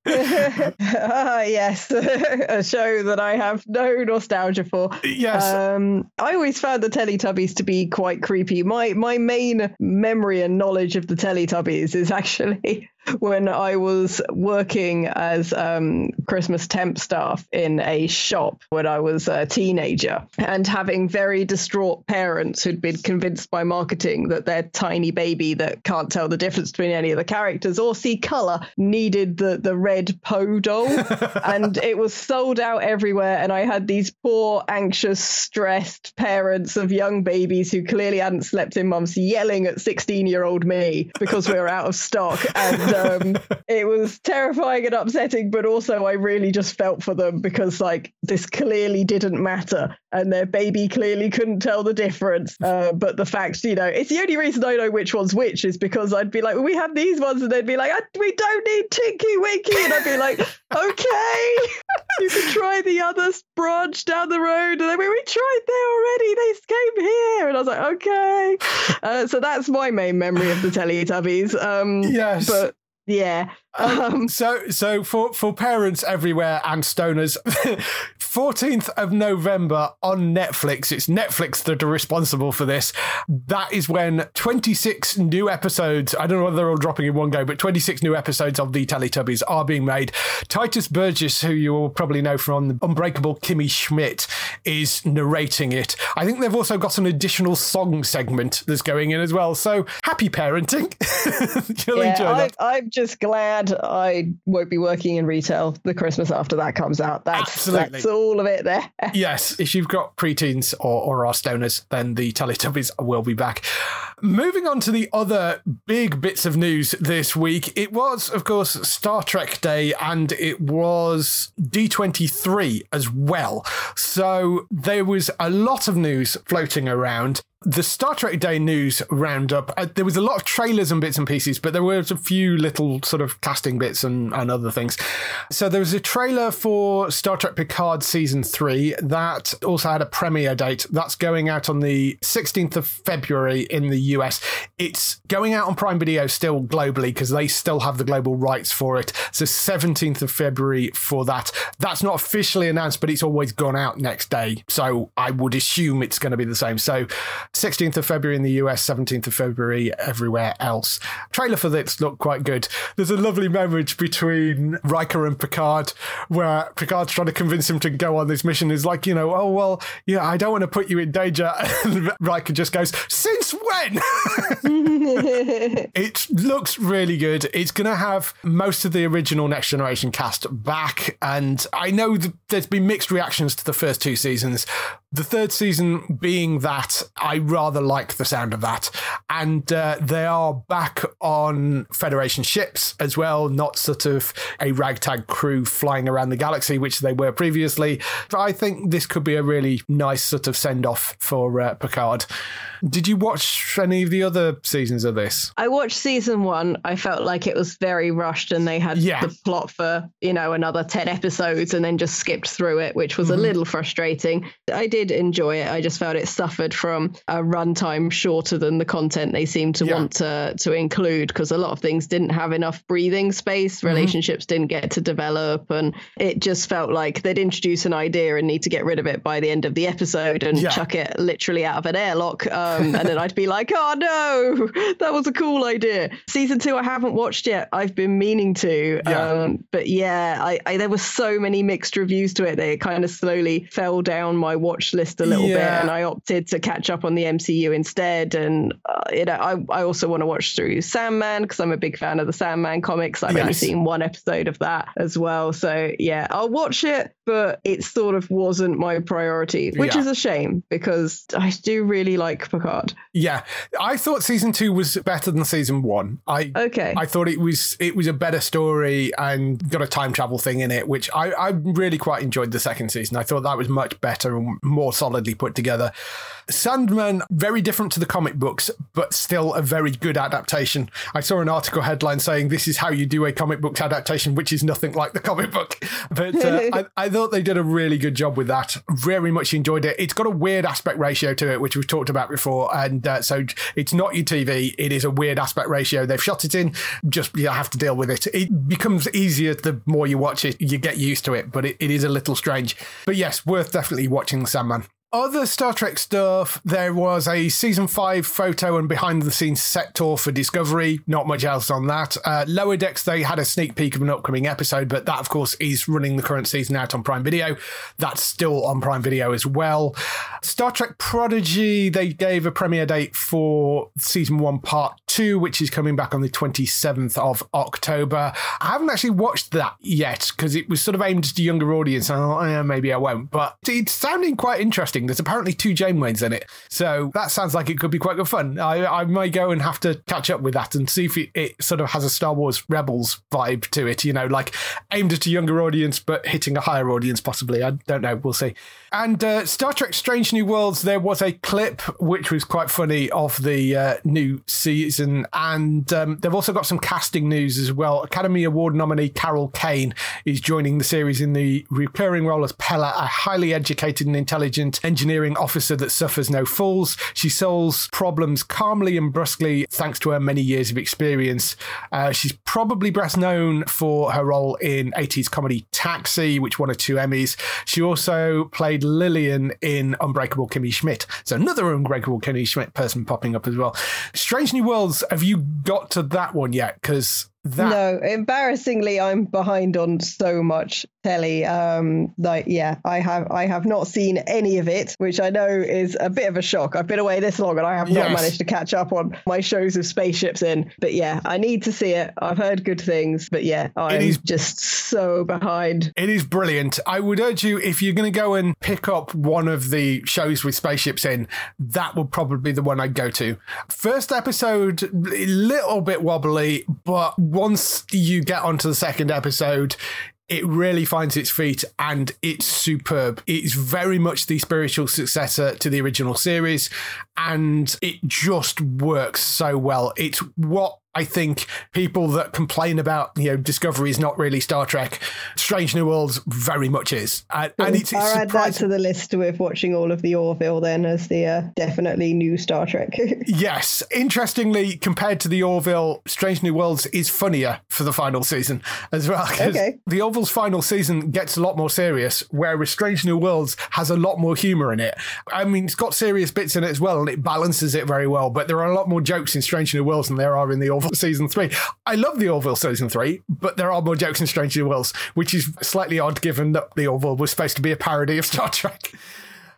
ah, yes, a show that I have no nostalgia for. Yes, um, I always found the Teletubbies to be quite creepy. My my main memory and knowledge of the Teletubbies is actually when I was working as um, Christmas temp staff in a shop when I was a teenager and having very distraught parents who'd been convinced by marketing that their tiny baby that can't tell the difference between any of the characters or see color needed the, the red Po doll. and it was sold out everywhere. And I had these poor, anxious, stressed parents of young babies who clearly hadn't slept in months yelling at 16 year old me because we were out of stock. And um, it was terrifying and upsetting, but also I really just felt for them because like this clearly didn't matter, and their baby clearly couldn't tell the difference. Uh, but the fact, you know, it's the only reason I know which one's which is because I'd be like, well, we have these ones, and they'd be like, we don't need Tinky Winky, and I'd be like, okay, you can try the other branch down the road, and then we, we tried there already. They came here, and I was like, okay. Uh, so that's my main memory of the Teletubbies. Um, Yes. but yeah. Um, So, so for for parents everywhere and stoners, fourteenth of November on Netflix. It's Netflix that are responsible for this. That is when twenty six new episodes. I don't know whether they're all dropping in one go, but twenty six new episodes of the Teletubbies are being made. Tituss Burgess, who you will probably know from Unbreakable Kimmy Schmidt, is narrating it. I think they've also got an additional song segment that's going in as well. So happy parenting. You'll yeah, enjoy that. I, I'm just glad I won't be working in retail the Christmas after that comes out. That's Absolutely. that's all of it there. yes, if you've got preteens or, or are stoners, then the Teletubbies will be back. Moving on to the other big bits of news this week, it was, of course, Star Trek Day and it was D23 as well. So there was a lot of news floating around. The Star Trek Day news roundup, uh, there was a lot of trailers and bits and pieces, but there were a few little sort of casting bits and, and other things. So there was a trailer for Star Trek Picard Season 3 that also had a premiere date. That's going out on the 16th of February in the US. It's going out on Prime Video still globally because they still have the global rights for it. So 17th of February for that. That's not officially announced, but it's always gone out next day. So I would assume it's going to be the same. So 16th of February in the US, 17th of February everywhere else. Trailer for this looked quite good. There's a lovely marriage between Riker and Picard where Picard's trying to convince him to go on this mission. Is like, you know, oh, well, yeah, I don't want to put you in danger. And Riker just goes, since when? it looks really good. It's going to have most of the original Next Generation cast back. And I know th- there's been mixed reactions to the first two seasons. The third season being that I rather like the sound of that. And uh, they are back on Federation ships as well, not sort of a ragtag crew flying around the galaxy, which they were previously. But I think this could be a really nice sort of send off for uh, Picard. Did you watch any of the other seasons of this? I watched season one. I felt like it was very rushed and they had Yeah. the plot for, you know, another 10 episodes and then just skipped through it, which was a mhm. little frustrating. I did enjoy it. I just felt it suffered from a runtime shorter than the content they seemed to Yeah. want to, to include because a lot of things didn't have enough breathing space. Mhm. Relationships didn't get to develop. And it just felt like they'd introduce an idea and need to get rid of it by the end of the episode and Yeah. chuck it literally out of an airlock. Uh, Um, and then I'd be like, oh no, that was a cool idea. Season two, I haven't watched yet. I've been meaning to. Yeah. Um, but yeah, I, I, there were so many mixed reviews to it. They kind of slowly fell down my watch list a little bit. And I opted to catch up on the MCU instead. And, uh, you know, I, I also want to watch through Sandman because I'm a big fan of the Sandman comics. I've only seen one episode of that as well. So yeah, I'll watch it, but it sort of wasn't my priority, which Yeah. is a shame because I do really like Picard. Yeah, I thought season two was better than season one. I Okay. I thought it was it was a better story and got a time travel thing in it, which I, I really quite enjoyed the second season. I thought that was much better and more solidly put together. Sandman, very different to the comic books, but still a very good adaptation. I saw an article headline saying this is how you do a comic book adaptation, which is nothing like the comic book. But uh, I, I thought they did a really good job with that. Very much enjoyed it. It's got a weird aspect ratio to it, which we've talked about before. And uh, so it's not your TV, it is a weird aspect ratio. They've shot it in, just you have to deal with it. It becomes easier the more you watch it, you get used to it, but it, it is a little strange. But yes, worth definitely watching The Sandman. Other Star Trek stuff, there was a season five photo and behind the scenes set tour for Discovery. Not much else on that. Uh, Lower Decks, they had a sneak peek of an upcoming episode, but that, of course, is running the current season out on Prime Video. That's still on Prime Video as well. Star Trek Prodigy, they gave a premiere date for season one, part two, which is coming back on the 27th of October. I haven't actually watched that yet because it was sort of aimed at a younger audience. I thought, eh, maybe I won't, but it's sounding quite interesting. Casting. There's apparently two Janeways in it. So that sounds like it could be quite good fun. I, I may go and have to catch up with that and see if it, it sort of has a Star Wars Rebels vibe to it, you know, like aimed at a younger audience, but hitting a higher audience possibly. I don't know. We'll see. And uh, Star Trek Strange New Worlds, there was a clip which was quite funny of the uh, new season. And um, they've also got some casting news as well. Academy Award nominee Carol Kane is joining the series in the recurring role as Pella, a highly educated and intelligent engineering officer that suffers no fools. She solves problems calmly and brusquely thanks to her many years of experience. Uh, she's probably best known for her role in 80s comedy Taxi, which won her two Emmys. She also played Lillian in Unbreakable Kimmy Schmidt. So another Unbreakable Kimmy Schmidt person popping up as well. Strange New Worlds, have you got to that one yet? Because that No, embarrassingly, I'm behind on so much telly. Um, like, yeah, I have I have not seen any of it, which I know is a bit of a shock. I've been away this long and I have not managed to catch up on my shows of spaceships in. But yeah, I need to see it. I've heard good things, but yeah, I'm is- just so behind. It is brilliant. I would urge you, if you're going to go and pick up one of the shows with spaceships in, that would probably be the one I'd go to. First episode, a little bit wobbly, but once you get onto the second episode, it really finds its feet and it's superb. It's very much the spiritual successor to the original series and it just works so well. It's what I think people that complain about, you know, Discovery is not really Star Trek. Strange New Worlds very much is. And, and it's, it's I'll add that to the list with watching all of the Orville then as the uh, definitely new Star Trek. Yes. Interestingly, compared to the Orville, Strange New Worlds is funnier for the final season as well. Okay. The Orville's final season gets a lot more serious, whereas Strange New Worlds has a lot more humour in it. I mean, it's got serious bits in it as well, and it balances it very well. But there are a lot more jokes in Strange New Worlds than there are in the Orville season three. I love the Orville season three, but there are more jokes in Strange New Worlds, which is slightly odd given that the Orville was supposed to be a parody of Star Trek.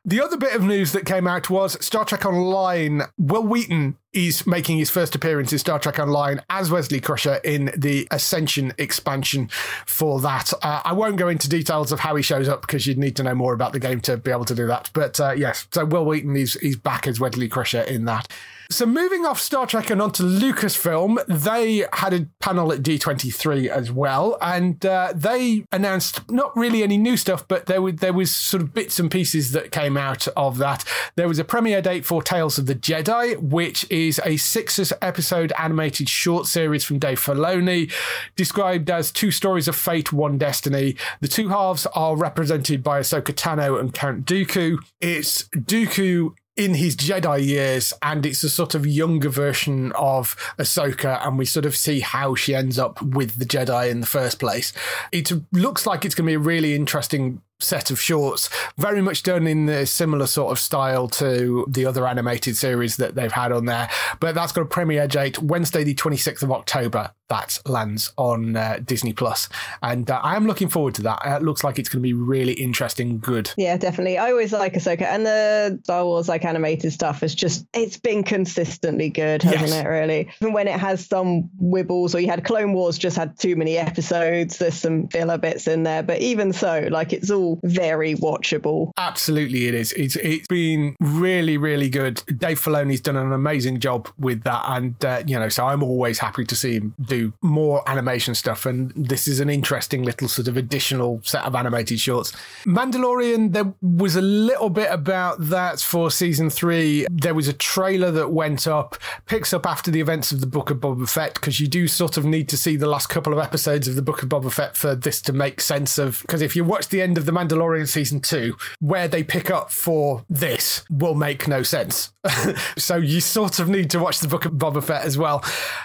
The other bit of news that came out was Star Trek Online. Wil Wheaton is making his first appearance in Star Trek Online as Wesley Crusher in the Ascension expansion for that. Uh, I won't go into details of how he shows up because you'd need to know more about the game to be able to do that. But uh, yes, so Wil Wheaton is he's back as Wesley Crusher in that. So moving off Star Trek and onto Lucasfilm, they had a panel at D23 as well, and uh, they announced not really any new stuff, but there was there was sort of bits and pieces that came out of that. There was a premiere date for Tales of the Jedi, which is a six episode animated short series from Dave Filoni, described as two stories of fate, one destiny. The two halves are represented by Ahsoka Tano and Count Dooku. It's Dooku in his Jedi years, and it's a sort of younger version of Ahsoka, and we sort of see how she ends up with the Jedi in the first place. It looks like it's going to be a really interesting set of shorts, very much done in a similar sort of style to the other animated series that they've had on there. But that's got a premiere date Wednesday, the 26th of October. That lands on uh, Disney Plus, and uh, I am looking forward to that. It looks like it's going to be really interesting, good. Yeah, definitely. I always like Ahsoka, and the Star Wars like animated stuff is just it's been consistently good, hasn't Yes. it? Really, even when it has some wibbles, or you had Clone Wars just had too many episodes. There's some filler bits in there, but even so, like it's all very watchable. Absolutely, it is. It's it's been really, really good. Dave Filoni's done an amazing job with that, and uh, you know, so I'm always happy to see him do more animation stuff. And this is an interesting little sort of additional set of animated shorts. Mandalorian, there was a little bit about that for season three. There was a trailer that went up, picks up after the events of the Book of Boba Fett, because you do sort of need to see the last couple of episodes of the Book of Boba Fett for this to make sense of. Because if you watch the end of the Mandalorian season two, where they pick up for this will make no sense. so you sort of need to watch the Book of Boba Fett as well.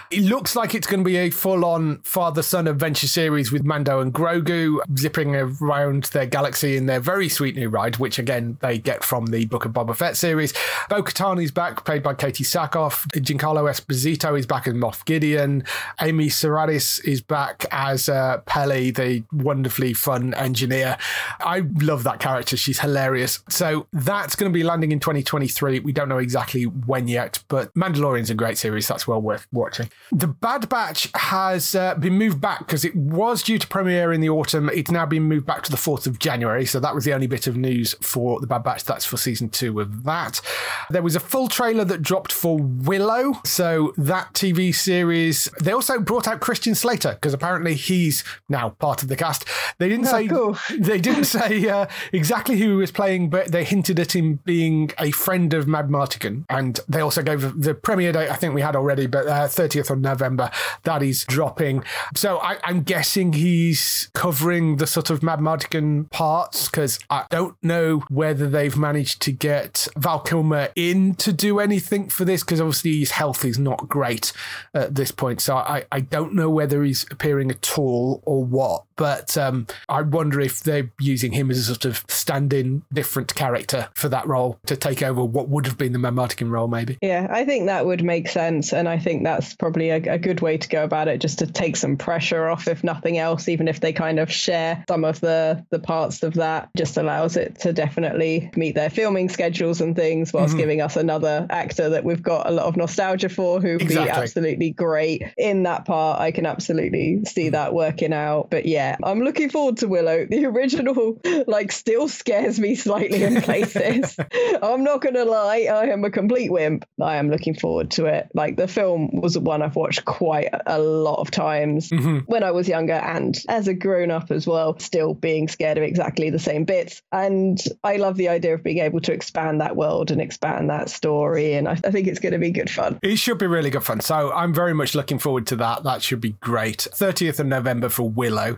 It looks like it's going to be full on father son adventure series with Mando and Grogu zipping around their galaxy in their very sweet new ride, which again they get from the Book of Boba Fett series. Bo Katan is back, played by Katee Sackhoff. Giancarlo Esposito is back as Moff Gideon. Amy Sedaris is back as uh, Peli, the wonderfully fun engineer. I love that character. She's hilarious. So that's going to be landing in 2023. We don't know exactly when yet, but Mandalorian's a great series. That's well worth watching. The Bad Batch has uh, been moved back because it was due to premiere in the autumn. It's now been moved back to the 4th of January. So that was the only bit of news for The Bad Batch. That's for season two of that. There was a full trailer that dropped for Willow. So that TV series. They also brought out Christian Slater because apparently he's now part of the cast. They didn't Oh, say cool. they didn't say uh, exactly who he was playing, but they hinted at him being a friend of Madmartigan. And they also gave the premiere date, I think we had already, but uh, 30th of November, that is dropping. So I, I'm guessing he's covering the sort of Madmartigan parts because I don't know whether they've managed to get Val Kilmer in to do anything for this because obviously his health is not great at this point. So I, I don't know whether he's appearing at all or what. But um, I wonder if they're using him as a sort of stand-in different character for that role to take over what would have been the Mad role, maybe. Yeah, I think that would make sense. And I think that's probably a, a good way to go about it, just to take some pressure off, if nothing else, even if they kind of share some of the, the parts of that, just allows it to definitely meet their filming schedules and things, whilst giving us another actor that we've got a lot of nostalgia for who would Exactly. be absolutely great in that part. I can absolutely see that working out. But yeah, I'm looking forward to Willow. The original, like, still scares me slightly in places. I'm not going to lie, I am a complete wimp. I am looking forward to it. Like, the film was one I've watched quite a lot of times mm-hmm. when I was younger and as a grown up as well, still being scared of exactly the same bits. And I love the idea of being able to expand that world and expand that story. And I, I think it's going to be good fun. It should be really good fun. So I'm very much looking forward to that. That should be great. 30th of November for Willow.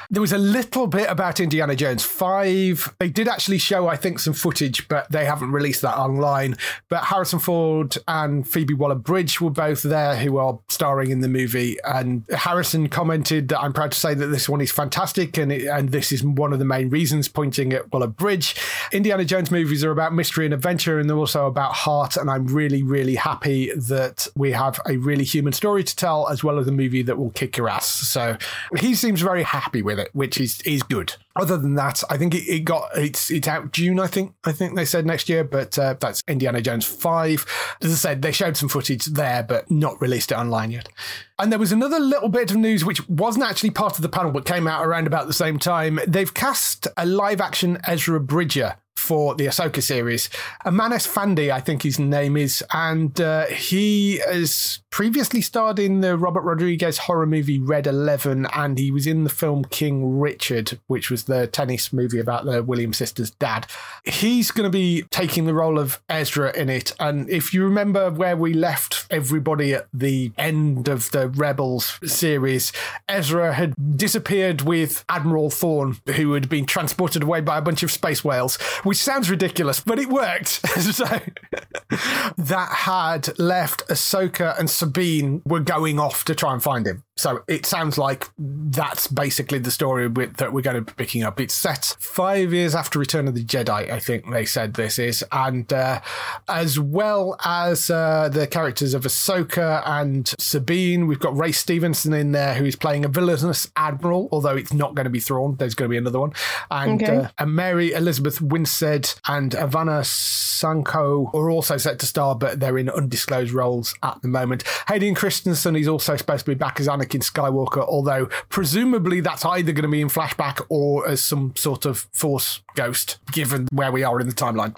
There was a little bit about Indiana Jones 5. They did actually show, I think, some footage, but they haven't released that online. But Harrison Ford and Phoebe Waller Bridge were both there, who are starring in the movie. And Harrison commented that I'm proud to say that this one is fantastic, and, it, and this is one of the main reasons, pointing at Waller Bridge. Indiana Jones movies are about mystery and adventure, and they're also about heart. And I'm really, really happy that we have a really human story to tell, as well as a movie that will kick your ass. So he seems very happy with it, which is is good. Other than that, I think it, it got it's it's out June. I think I think they said next year, but uh, that's Indiana Jones five. As I said, they showed some footage there, but not released it online yet. And there was another little bit of news which wasn't actually part of the panel, but came out around about the same time. They've cast a live action Ezra Bridger for the Ahsoka series. Eman Esfandi, I think his name is, and uh, he has previously starred in the Robert Rodriguez horror movie Red Eleven, and he was in the film King Richard, which was the tennis movie about the Williams sisters' dad. He's going to be taking the role of Ezra in it, and if you remember where we left everybody at the end of the Rebels series, Ezra had disappeared with Admiral Thrawn, who had been transported away by a bunch of space whales, which sounds ridiculous, but it worked. so that had left Ahsoka and Sabine were going off to try and find him. So it sounds like that's basically the story with, that we're going to be picking up. It's set five years after Return of the Jedi, I think they said this is, and uh, as well as uh, the characters of Ahsoka and Sabine, we've got Ray Stevenson in there who is playing a villainous admiral, although it's not going to be Thrawn. There's going to be another one, and Okay. uh, and Mary Elizabeth Winstead and Ivanna Sakhno are also set to star, but they're in undisclosed roles at the moment. Hayden Christensen is also supposed to be back as Anakin Skywalker, although presumably that's either going to be in flashback or as some sort of Force ghost, given where we are in the timeline.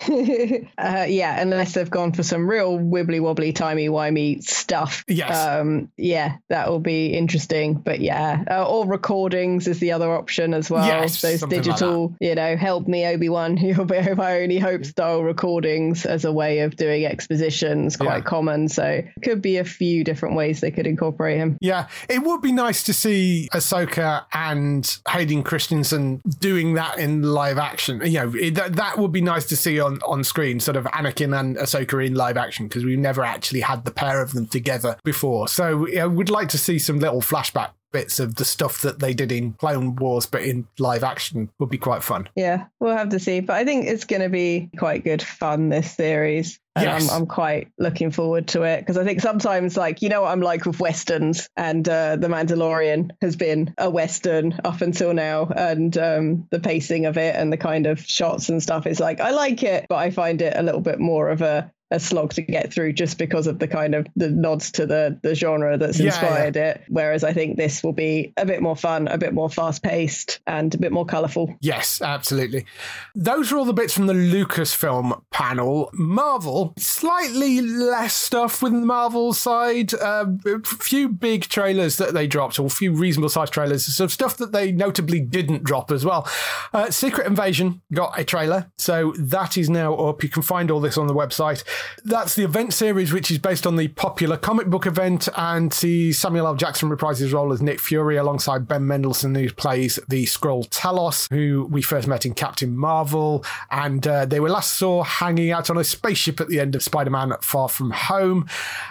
uh, yeah, unless they've gone for some real wibbly wobbly, timey wimey stuff. Yes. Um, yeah, that will be interesting. But yeah, uh, or recordings is the other option as well. Yes, Those something like digital, you know, help me Obi Wan, you'll be my only hope style recordings as a way of doing expositions, quite Yeah. common. So could be a few different ways they could incorporate him. Yeah, it would be nice to see Ahsoka and Hayden Christensen doing that in live action. You know, it, that, that would be nice to see on, on screen, sort of Anakin and Ahsoka in live action, because we've never actually had the pair of them together before. So I would like to see some little flashback bits of the stuff that they did in Clone Wars, but in live action would be quite fun. Yeah, we'll have to see. But I think it's going to be quite good fun this series. And Yes. I'm, I'm quite looking forward to it because I think sometimes, like, you know what I'm like with Westerns, and uh, The Mandalorian has been a Western up until now. And um, the pacing of it and the kind of shots and stuff is like, I like it, but I find it a little bit more of a, a slog to get through just because of the kind of the nods to the the genre that's Yeah, inspired it. Whereas I think this will be a bit more fun, a bit more fast paced, and a bit more colourful. Yes, absolutely. Those are all the bits from the Lucasfilm panel. Marvel, slightly less stuff with the Marvel side. Uh, a few big trailers that they dropped, or a few reasonable sized trailers. Some stuff that they notably didn't drop as well. Uh, Secret Invasion got a trailer, so that is now up. You can find all this on the website. That's the event series, which is based on the popular comic book event, and see Samuel L. Jackson reprise his role as Nick Fury alongside Ben Mendelsohn, who plays the Skrull Talos, who we first met in Captain Marvel, and uh, they were last saw hanging out on a spaceship at the end of Spider-Man: Far From Home.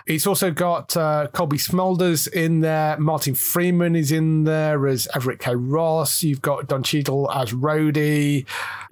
It's also got uh, Cobie Smulders in there. Martin Freeman is in there as Everett K. Ross. You've got Don Cheadle as Rhodey.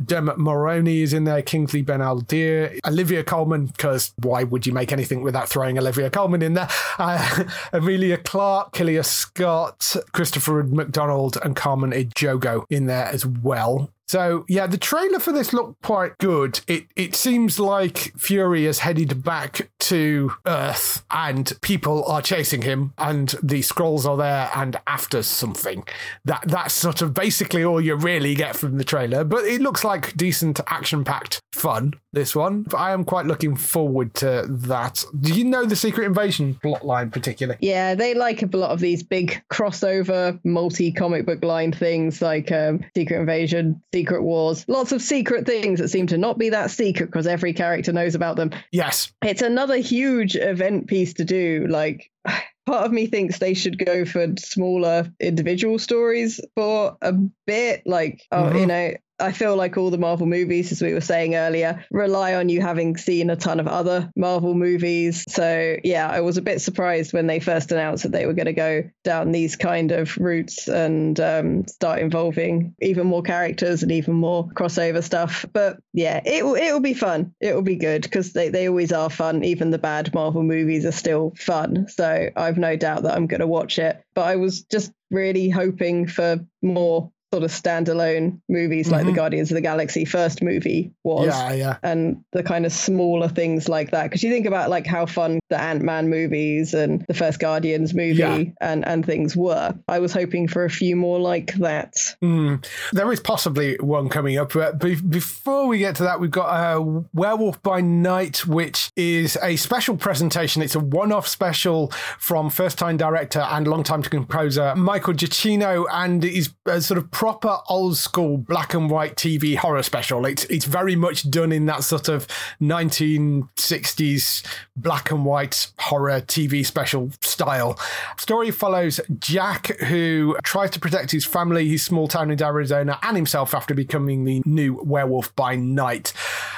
Dermot Mulroney is in there. Kingsley Ben-Adir. Olivia Colman, because why would you make anything without throwing Olivia Colman in there? Uh, Emilia Clarke, Killian Scott, Christopher McDonald, and Carmen Ejogo in there as well. So yeah, the trailer for this looked quite good. It it seems like Fury has headed back to Earth and people are chasing him and the Skrulls are there and after something. That that's sort of basically all you really get from the trailer. But it looks like decent action packed fun, this one. I am quite looking forward to that. Do you know the Secret Invasion plotline particularly? Yeah, they like a lot of these big crossover, multi comic book line things like um, Secret Invasion, Secret Wars, lots of secret things that seem to not be that secret because every character knows about them. Yes. It's another huge event piece to do. Like, part of me thinks they should go for smaller individual stories for a bit. Like, oh, Mhm. you know, I feel like all the Marvel movies, as we were saying earlier, rely on you having seen a ton of other Marvel movies. So, yeah, I was a bit surprised when they first announced that they were going to go down these kind of routes and um, start involving even more characters and even more crossover stuff. But yeah, it will it will be fun. It will be good because they, they always are fun. Even the bad Marvel movies are still fun. So I've no doubt that I'm going to watch it. But I was just really hoping for more sort of standalone movies like the Mhm. Guardians of the Galaxy first movie was Yeah, yeah. and the kind of smaller things like that because you think about like how fun the ant-man movies and the first guardians movie Yeah. and and things were i was hoping for a few more like that Mm, there is possibly one coming up, but be- before we get to that, we've got uh, Werewolf by Night, which is a special presentation. It's a one-off special from first-time director and long-time composer Michael Giacchino, and it is a sort of proper old-school black and white TV horror special. It's it's very much done in that sort of 1960s black and white horror TV special style. Story follows Jack, who tries to protect his family, his small town in Arizona, and himself after becoming the new werewolf by night.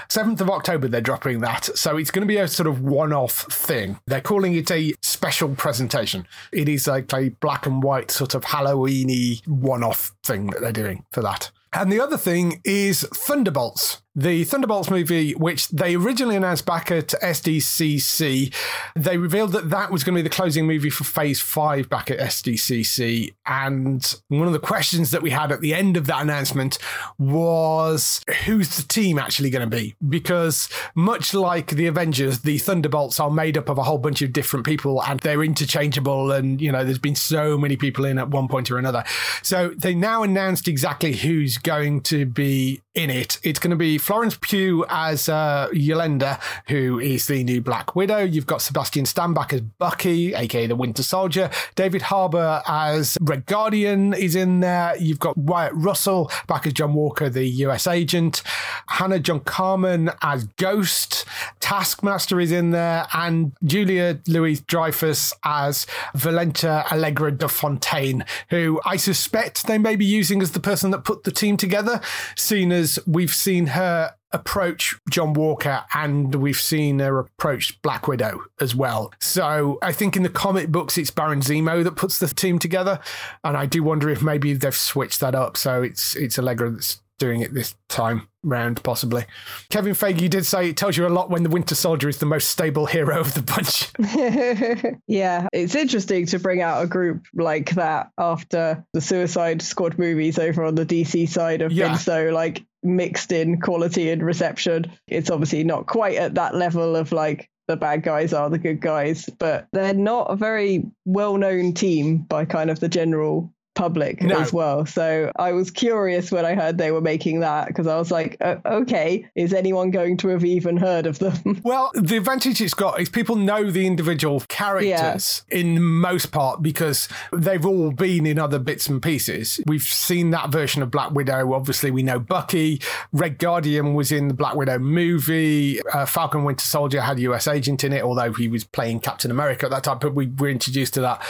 7th of October, they're dropping that. So it's going to be a sort of one off thing. They're calling it a special presentation. It is like a black and white sort of Halloweeny one off thing that they're doing for that. And the other thing is Thunderbolts. The Thunderbolts movie, which they originally announced back at SDCC, they revealed that that was going to be the closing movie for Phase 5 back at SDCC. And one of the questions that we had at the end of that announcement was who's the team actually going to be? Because much like the Avengers, the Thunderbolts are made up of a whole bunch of different people and they're interchangeable. And, you know, there's been so many people in at one point or another. So they now announced exactly who's going to be in it. It's going to be Florence Pugh as uh, Yolanda, who is the new Black Widow. You've got Sebastian Stan back as Bucky, aka the Winter Soldier. David Harbour as Red Guardian is in there. You've got Wyatt Russell back as John Walker, the US agent. Hannah John-Kamen as Ghost. Taskmaster is in there, and Julia Louis Dreyfus as Valentina Allegra de Fontaine, who I suspect they may be using as the person that put the team together, seeing as we've seen her approach John Walker and we've seen her approach Black Widow as well. So I think in the comic books it's Baron Zemo that puts the team together, and I do wonder if maybe they've switched that up. So it's it's Allegra that's doing it this time round, possibly. Kevin Feige did say it tells you a lot when the Winter Soldier is the most stable hero of the bunch. yeah it's interesting to bring out a group like that after the suicide squad movies over on the dc side have Yeah. been so like mixed in quality and reception. It's obviously not quite at that level of like the bad guys are the good guys, but they're not a very well known team by kind of the general public No. as well. So I was curious when I heard they were making that because I was like, "Uh, okay, is anyone going to have even heard of them? Well, the advantage it's got is people know the individual characters in most part because they've all been in other bits and pieces. We've seen that version of Black Widow. Obviously, we know Bucky. Red Guardian was in the Black Widow movie. Uh, Falcon Winter Soldier had a US agent in it, although he was playing Captain America at that time, but we were introduced to that.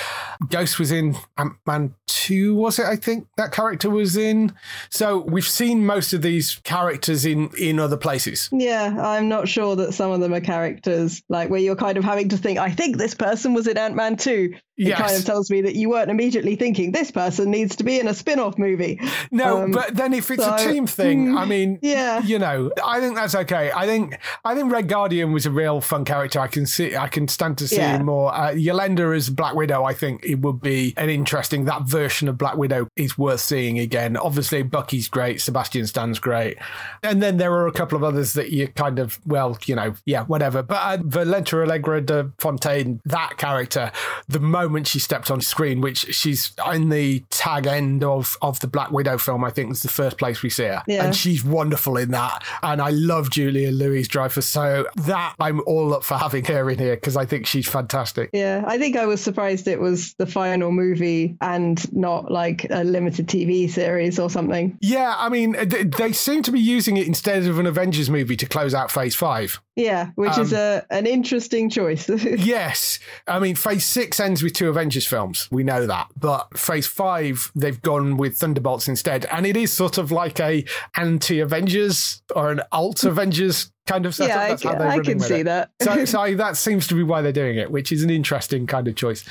Ghost was in Ant Man 2, was it? I think that character was in. So we've seen most of these characters in, in other places. yeah, I'm not sure that some of them are characters like where you're kind of having to think, I think this person was in Ant Man 2. It Yes. kind of tells me that you weren't immediately thinking this person needs to be in a spin off movie. No, Um, but then if it's a team thing, I mean, yeah. you know, I think that's okay. I think I think Red Guardian was a real fun character. I can see, I can stand to see Yeah. more. Uh, Yolanda as Black Widow, I think it would be an interesting. That version of Black Widow is worth seeing again. Obviously, Bucky's great, Sebastian Stan's great, and then there are a couple of others that you kind of, well, you know, yeah, whatever. But uh, Valentina Allegra de Fontaine, that character, the moment she stepped on screen, which she's in the tag end of of the Black Widow film, I think is the first place we see her, Yeah. and she's wonderful in that. And I love Julia Louis Dreyfus, so that I'm all up for having her in here because I think she's fantastic. Yeah, I think I was surprised it was the final movie and not like a limited TV series or something. Yeah, I mean, th- they seem to be using it instead of an Avengers movie to close out Phase Five. Yeah, which is um, a an interesting choice. Yes. I mean, phase six ends with two Avengers films. We know that. But phase five, they've gone with Thunderbolts instead. And it is sort of like a anti Avengers or an alt Avengers kind of setup. yeah, I, how they're I can see it. that. so, so that seems to be why they're doing it, which is an interesting kind of choice.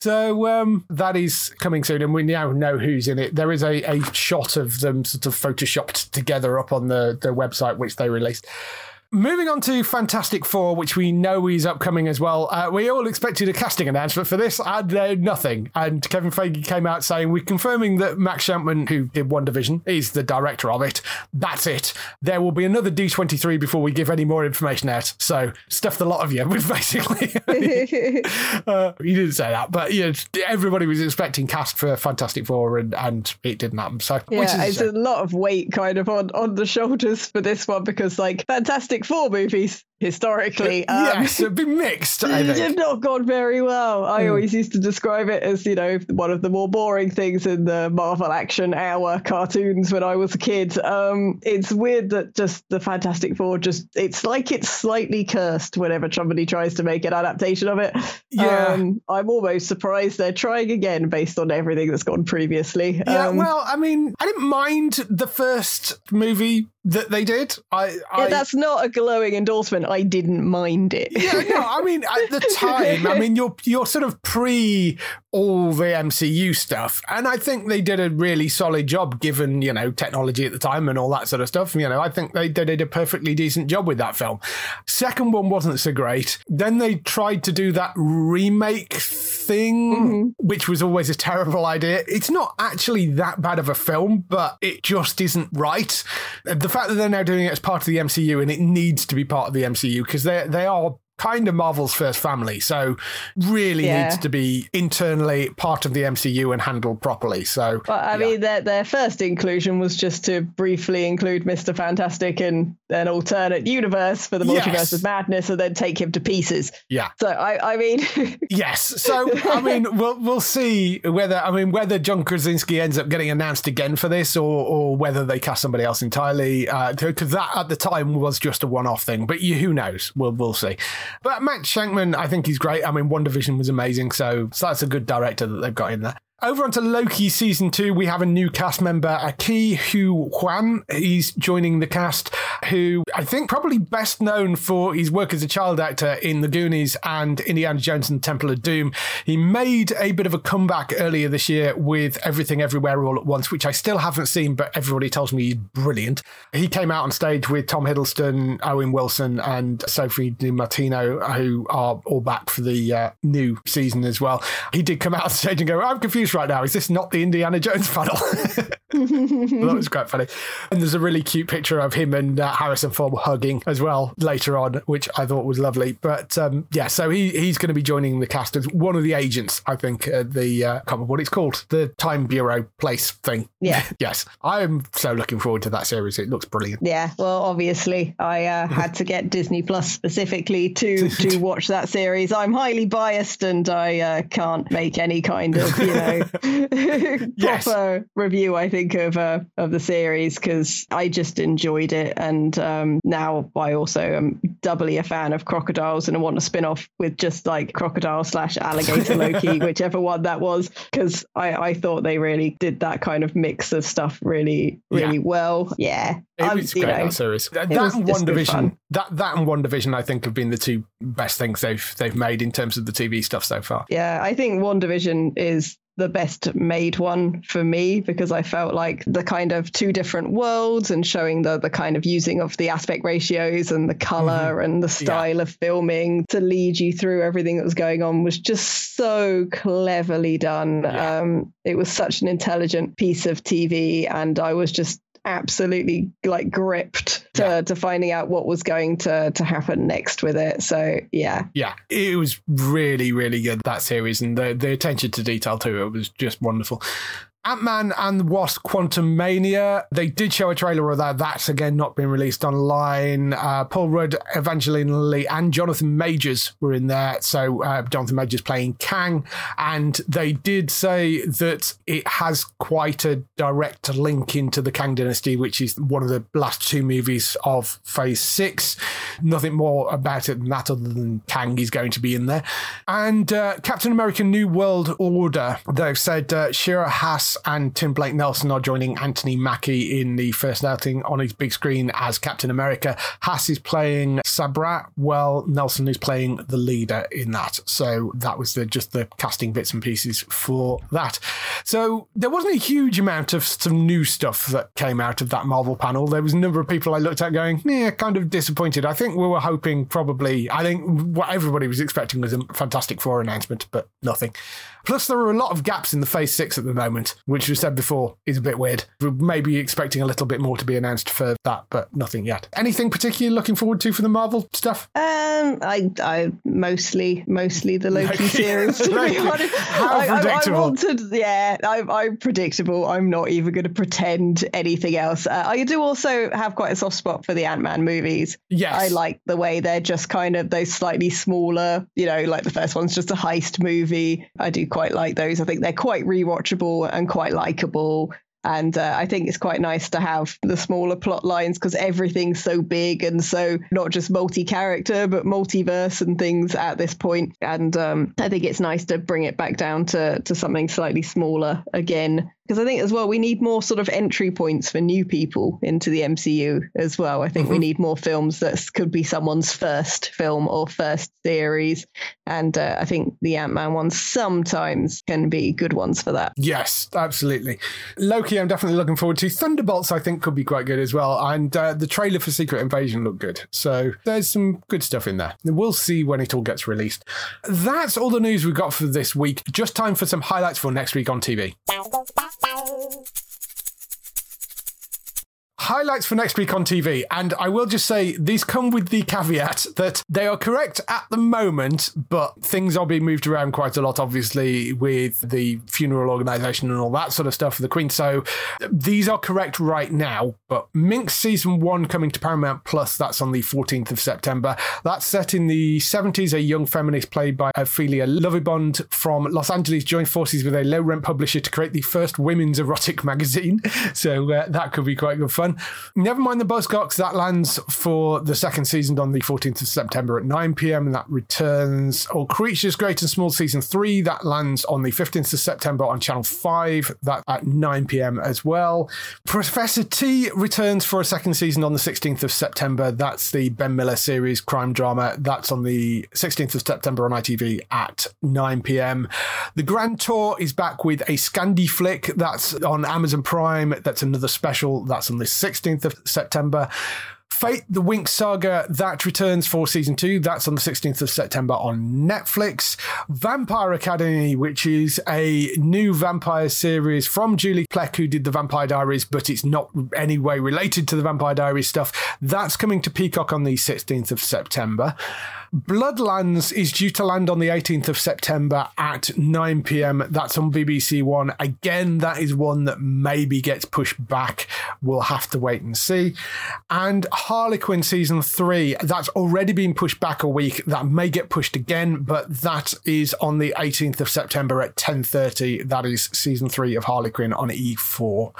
So um, that is coming soon, and we now know who's in it. There is a, a shot of them sort of photoshopped together up on the, the website, which they released. Moving on to Fantastic Four, which we know is upcoming as well. Uh, we all expected a casting announcement for this, and uh, nothing. And Kevin Feige came out saying, We're confirming that Matt Shakman, who did WandaVision, is the director of it. That's it. There will be another D23 before we give any more information out. So, stuff the lot of you, with basically. uh, he didn't say that, but you know, everybody was expecting cast for Fantastic Four, and, and it didn't happen. So, which is Yeah, a it's a lot of weight kind of on, on the shoulders for this one because like Fantastic Four movies historically um, yes, it'd be mixed, I have not gone very well. I Hmm. always used to describe it as, you know, one of the more boring things in the Marvel Action Hour cartoons when I was a kid. Um, it's weird that just the Fantastic Four just, it's like it's slightly cursed whenever somebody tries to make an adaptation of it. Yeah. Um, I'm almost surprised they're trying again based on everything that's gone previously. Yeah, Um, well, I mean, I didn't mind the first movie that they did. I, yeah, I that's not a glowing endorsement. I didn't mind it. yeah, no, I mean, at the time, I mean, you're you're sort of pre all the MCU stuff, and I think they did a really solid job given you know technology at the time and all that sort of stuff. You know, I think they, they did a perfectly decent job with that film. Second one wasn't so great. Then they tried to do that remake thing, mm-hmm. which was always a terrible idea. It's not actually that bad of a film, but it just isn't right. The fact that they're now doing it as part of the MCU and it needs to be part of the MCU because they they are kind of Marvel's first family, so really Yeah. needs to be internally part of the MCU and handled properly. So Well, I yeah. mean, their their first inclusion was just to briefly include Mister Fantastic in an alternate universe for the Yes. multiverse of madness, and then take him to pieces. yeah. So I, I mean, Yes. So I mean, we'll we'll see whether I mean whether John Krasinski ends up getting announced again for this, or or whether they cast somebody else entirely. Uh, because that at the time was just a one-off thing. But you, who knows? We'll we'll see. But Matt Shakman, I think he's great. I mean, WandaVision was amazing, so, so that's a good director that they've got in there. Over onto Loki season two, we have a new cast member, Ke Huy Quan. He's joining the cast, who I think probably best known for his work as a child actor in The Goonies and Indiana Jones and the Temple of Doom. He made a bit of a comeback earlier this year with Everything Everywhere All at Once, which I still haven't seen, but everybody tells me he's brilliant. He came out on stage with Tom Hiddleston, Owen Wilson, and Sophie Di Martino, who are all back for the uh, new season as well. He did come out on stage and go, I'm confused right now. Is this not the Indiana Jones panel? That was quite funny. And there's a really cute picture of him and uh, Harrison Ford hugging as well later on, which I thought was lovely. But um, yeah, so he he's going to be joining the cast as one of the agents, I think, at the, uh, I can't remember what it's called, the Time Bureau place thing. Yeah. yes. I'm so looking forward to that series. It looks brilliant. Yeah, well, obviously, I uh, had to get Disney Plus specifically to to watch that series. I'm highly biased, and I uh, can't make any kind of you know Yes. proper review. I think of uh, of the series because I just enjoyed it, and um, now I also am doubly a fan of crocodiles, and I want a spin off with just like crocodile slash alligator Loki, whichever one that was, because I I thought they really did that kind of mix of stuff really really Yeah. well. Yeah, It I'm- was you great know, that series. That was and WandaVision. That that and WandaVision, I think, have been the two best things they've they've made in terms of the TV stuff so far. Yeah, I think WandaVision is the best made one for me because I felt like the kind of two different worlds and showing the the kind of using of the aspect ratios and the color and the style of filming to lead you through everything that was going on was just so cleverly done. Yeah. Um, it was such an intelligent piece of TV, and I was just absolutely like gripped to, Yeah. to finding out what was going to to happen next with it. So yeah, Yeah, it was really, really good that series, and the the attention to detail too. It was just wonderful. Ant Man and the Wasp: Quantumania. They did show a trailer of that. That's again not been released online. Uh, Paul Rudd, Evangeline Lilly, and Jonathan Majors were in there. So uh, Jonathan Majors playing Kang, and they did say that it has quite a direct link into the Kang Dynasty, which is one of the last two movies of Phase Six. Nothing more about it than that, other than Kang is going to be in there. And uh, Captain America: New World Order. They've said uh, Shira Haas and Tim Blake Nelson are joining Anthony Mackie in the first outing on his big screen as Captain America. Haas is playing Sabra, while Nelson is playing the leader in that. So that was the just the casting bits and pieces for that. So there wasn't a huge amount of some new stuff that came out of that Marvel panel. There was a number of people I looked at going, yeah, kind of disappointed. I think we were hoping probably, I think what everybody was expecting was a Fantastic Four announcement, but nothing. Plus, there are a lot of gaps in the Phase 6 at the moment, which we said before is a bit weird. We're maybe expecting a little bit more to be announced for that, but nothing yet. Anything particularly looking forward to for the Marvel stuff? Um, I, I mostly, mostly the Loki Loki. series. To Loki. be honest, How I, I- I, predictable. wanted, yeah, I'm, I'm predictable. I'm not even going to pretend anything else. Uh, I do also have quite a soft spot for the Ant Man movies. Yes. I like the way they're just kind of those slightly smaller, you know, like the first one's just a heist movie. I do quite like those. I think they're quite rewatchable and quite likable. And uh, I think it's quite nice to have the smaller plot lines because everything's so big and so not just multi character, but multiverse and things at this point. And um, I think it's nice to bring it back down to, to something slightly smaller again. Because I think as well, we need more sort of entry points for new people into the MCU as well. I think we need more films that could be someone's first film or first series. And uh, I think the Ant Man ones sometimes can be good ones for that. Yes, absolutely. Loki, I'm definitely looking forward to. Thunderbolts, I think, could be quite good as well. And uh, the trailer for Secret Invasion looked good. So there's some good stuff in there. We'll see when it all gets released. That's all the news we've got for this week. Just time for some highlights for next week on TV. Tchau. Highlights for next week on TV, and I will just say these come with the caveat that they are correct at the moment, but things are being moved around quite a lot, obviously, with the funeral organisation and all that sort of stuff for the Queen. So these are correct right now, but Minx season one coming to Paramount Plus, that's on the 14th of September. That's set in the 70s. A young feminist played by Ophelia Lovibond from Los Angeles joined forces with a low rent publisher to create the first women's erotic magazine. So uh, that could be quite good fun. Um, never mind the Buzzcocks, that lands for the second season on the 14th of September at 9 pm, and that returns. All Creatures Great and Small season three, that lands on the 15th of September on Channel 5, that at 9 pm as well. Professor T returns for a second season on the 16th of September. That's the Ben Miller series crime drama. That's on the 16th of September on ITV at 9 pm. The Grand Tour is back with a Scandi flick. That's on Amazon Prime. That's another special. That's on the 16th of September. Fate the Winx Saga that returns for season two. That's on the 16th of September on Netflix. Vampire Academy, which is a new vampire series from Julie Plec, who did the Vampire Diaries, but it's not any way related to the Vampire Diaries stuff. That's coming to Peacock on the 16th of September. Bloodlands is due to land on the 18th of September at 9 pm. That's on BBC One. Again, that is one that maybe gets pushed back. We'll have to wait and see. And Harlequin season three, that's already been pushed back a week. That may get pushed again, but that is on the 18th of September at 10:30. That is season three of Harlequin on E4.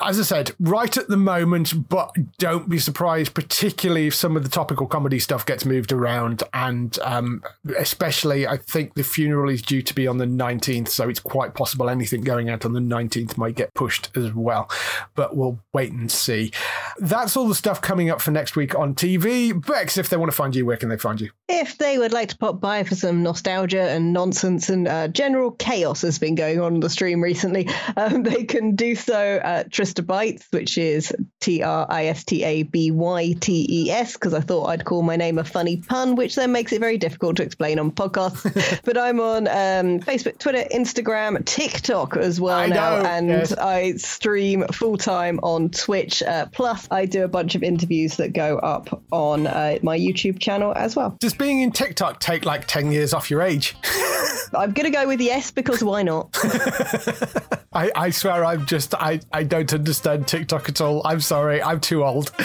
As I said, right at the moment, but don't be surprised, particularly if some of the topical comedy stuff gets moved around and um, especially I think the funeral is due to be on the 19th, so it's quite possible anything going out on the 19th might get pushed as well. But we'll wait and see. That's all the stuff coming up for next week on TV. Bex, if they want to find you, where can they find you? If they would like to pop by for some nostalgia and nonsense and uh, general chaos has been going on in the stream recently, um, they can do so at Trista Bytes, which is T R I S T A B Y T E S, because I thought I'd call my name a funny pun, which then makes it very difficult to explain on podcasts. but I'm on um, Facebook, Twitter, Instagram, TikTok as well I now, know, and yes. I stream full time on Twitch. Uh, plus, I do a bunch of interviews that go up on uh, my YouTube channel as well. Does being in TikTok take like 10 years off your age? I'm going to go with yes because why not? I, I swear I'm just, I, I don't understand TikTok at all. I'm sorry. I'm too old.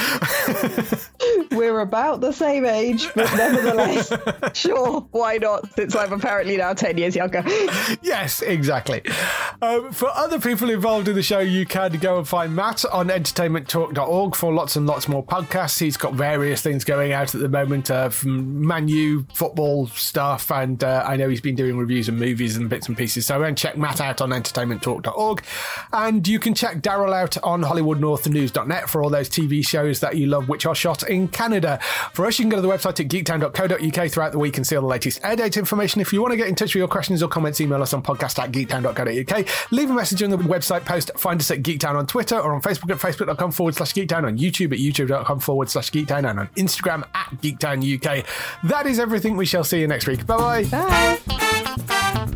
We're about the same age, but nevertheless, sure, why not? Since I'm apparently now 10 years younger. yes, exactly. Um, for other people involved in the show, you can go and find Matt on entertainmenttalk.org for lots and lots more podcasts. He's got various things going out at the moment uh, from Man U football stuff, and uh, I know he's been doing reviews of movies and bits and pieces. So go and check Matt out on entertainmenttalk.org. And you can check Daryl out on HollywoodNorthNews.net for all those TV shows that you love, which are shot in Canada. For us, you can go to the website at geektown.co.uk throughout the week and see all the latest air date information. If you want to get in touch with your questions or comments, email us on podcast at geektown.co.uk. Leave a message on the website post. Find us at Geektown on Twitter or on Facebook at facebook.com forward slash geektown, on YouTube at youtube.com forward slash geektown, and on Instagram at geektown UK. That is everything. We shall see you next week. Bye bye. Bye.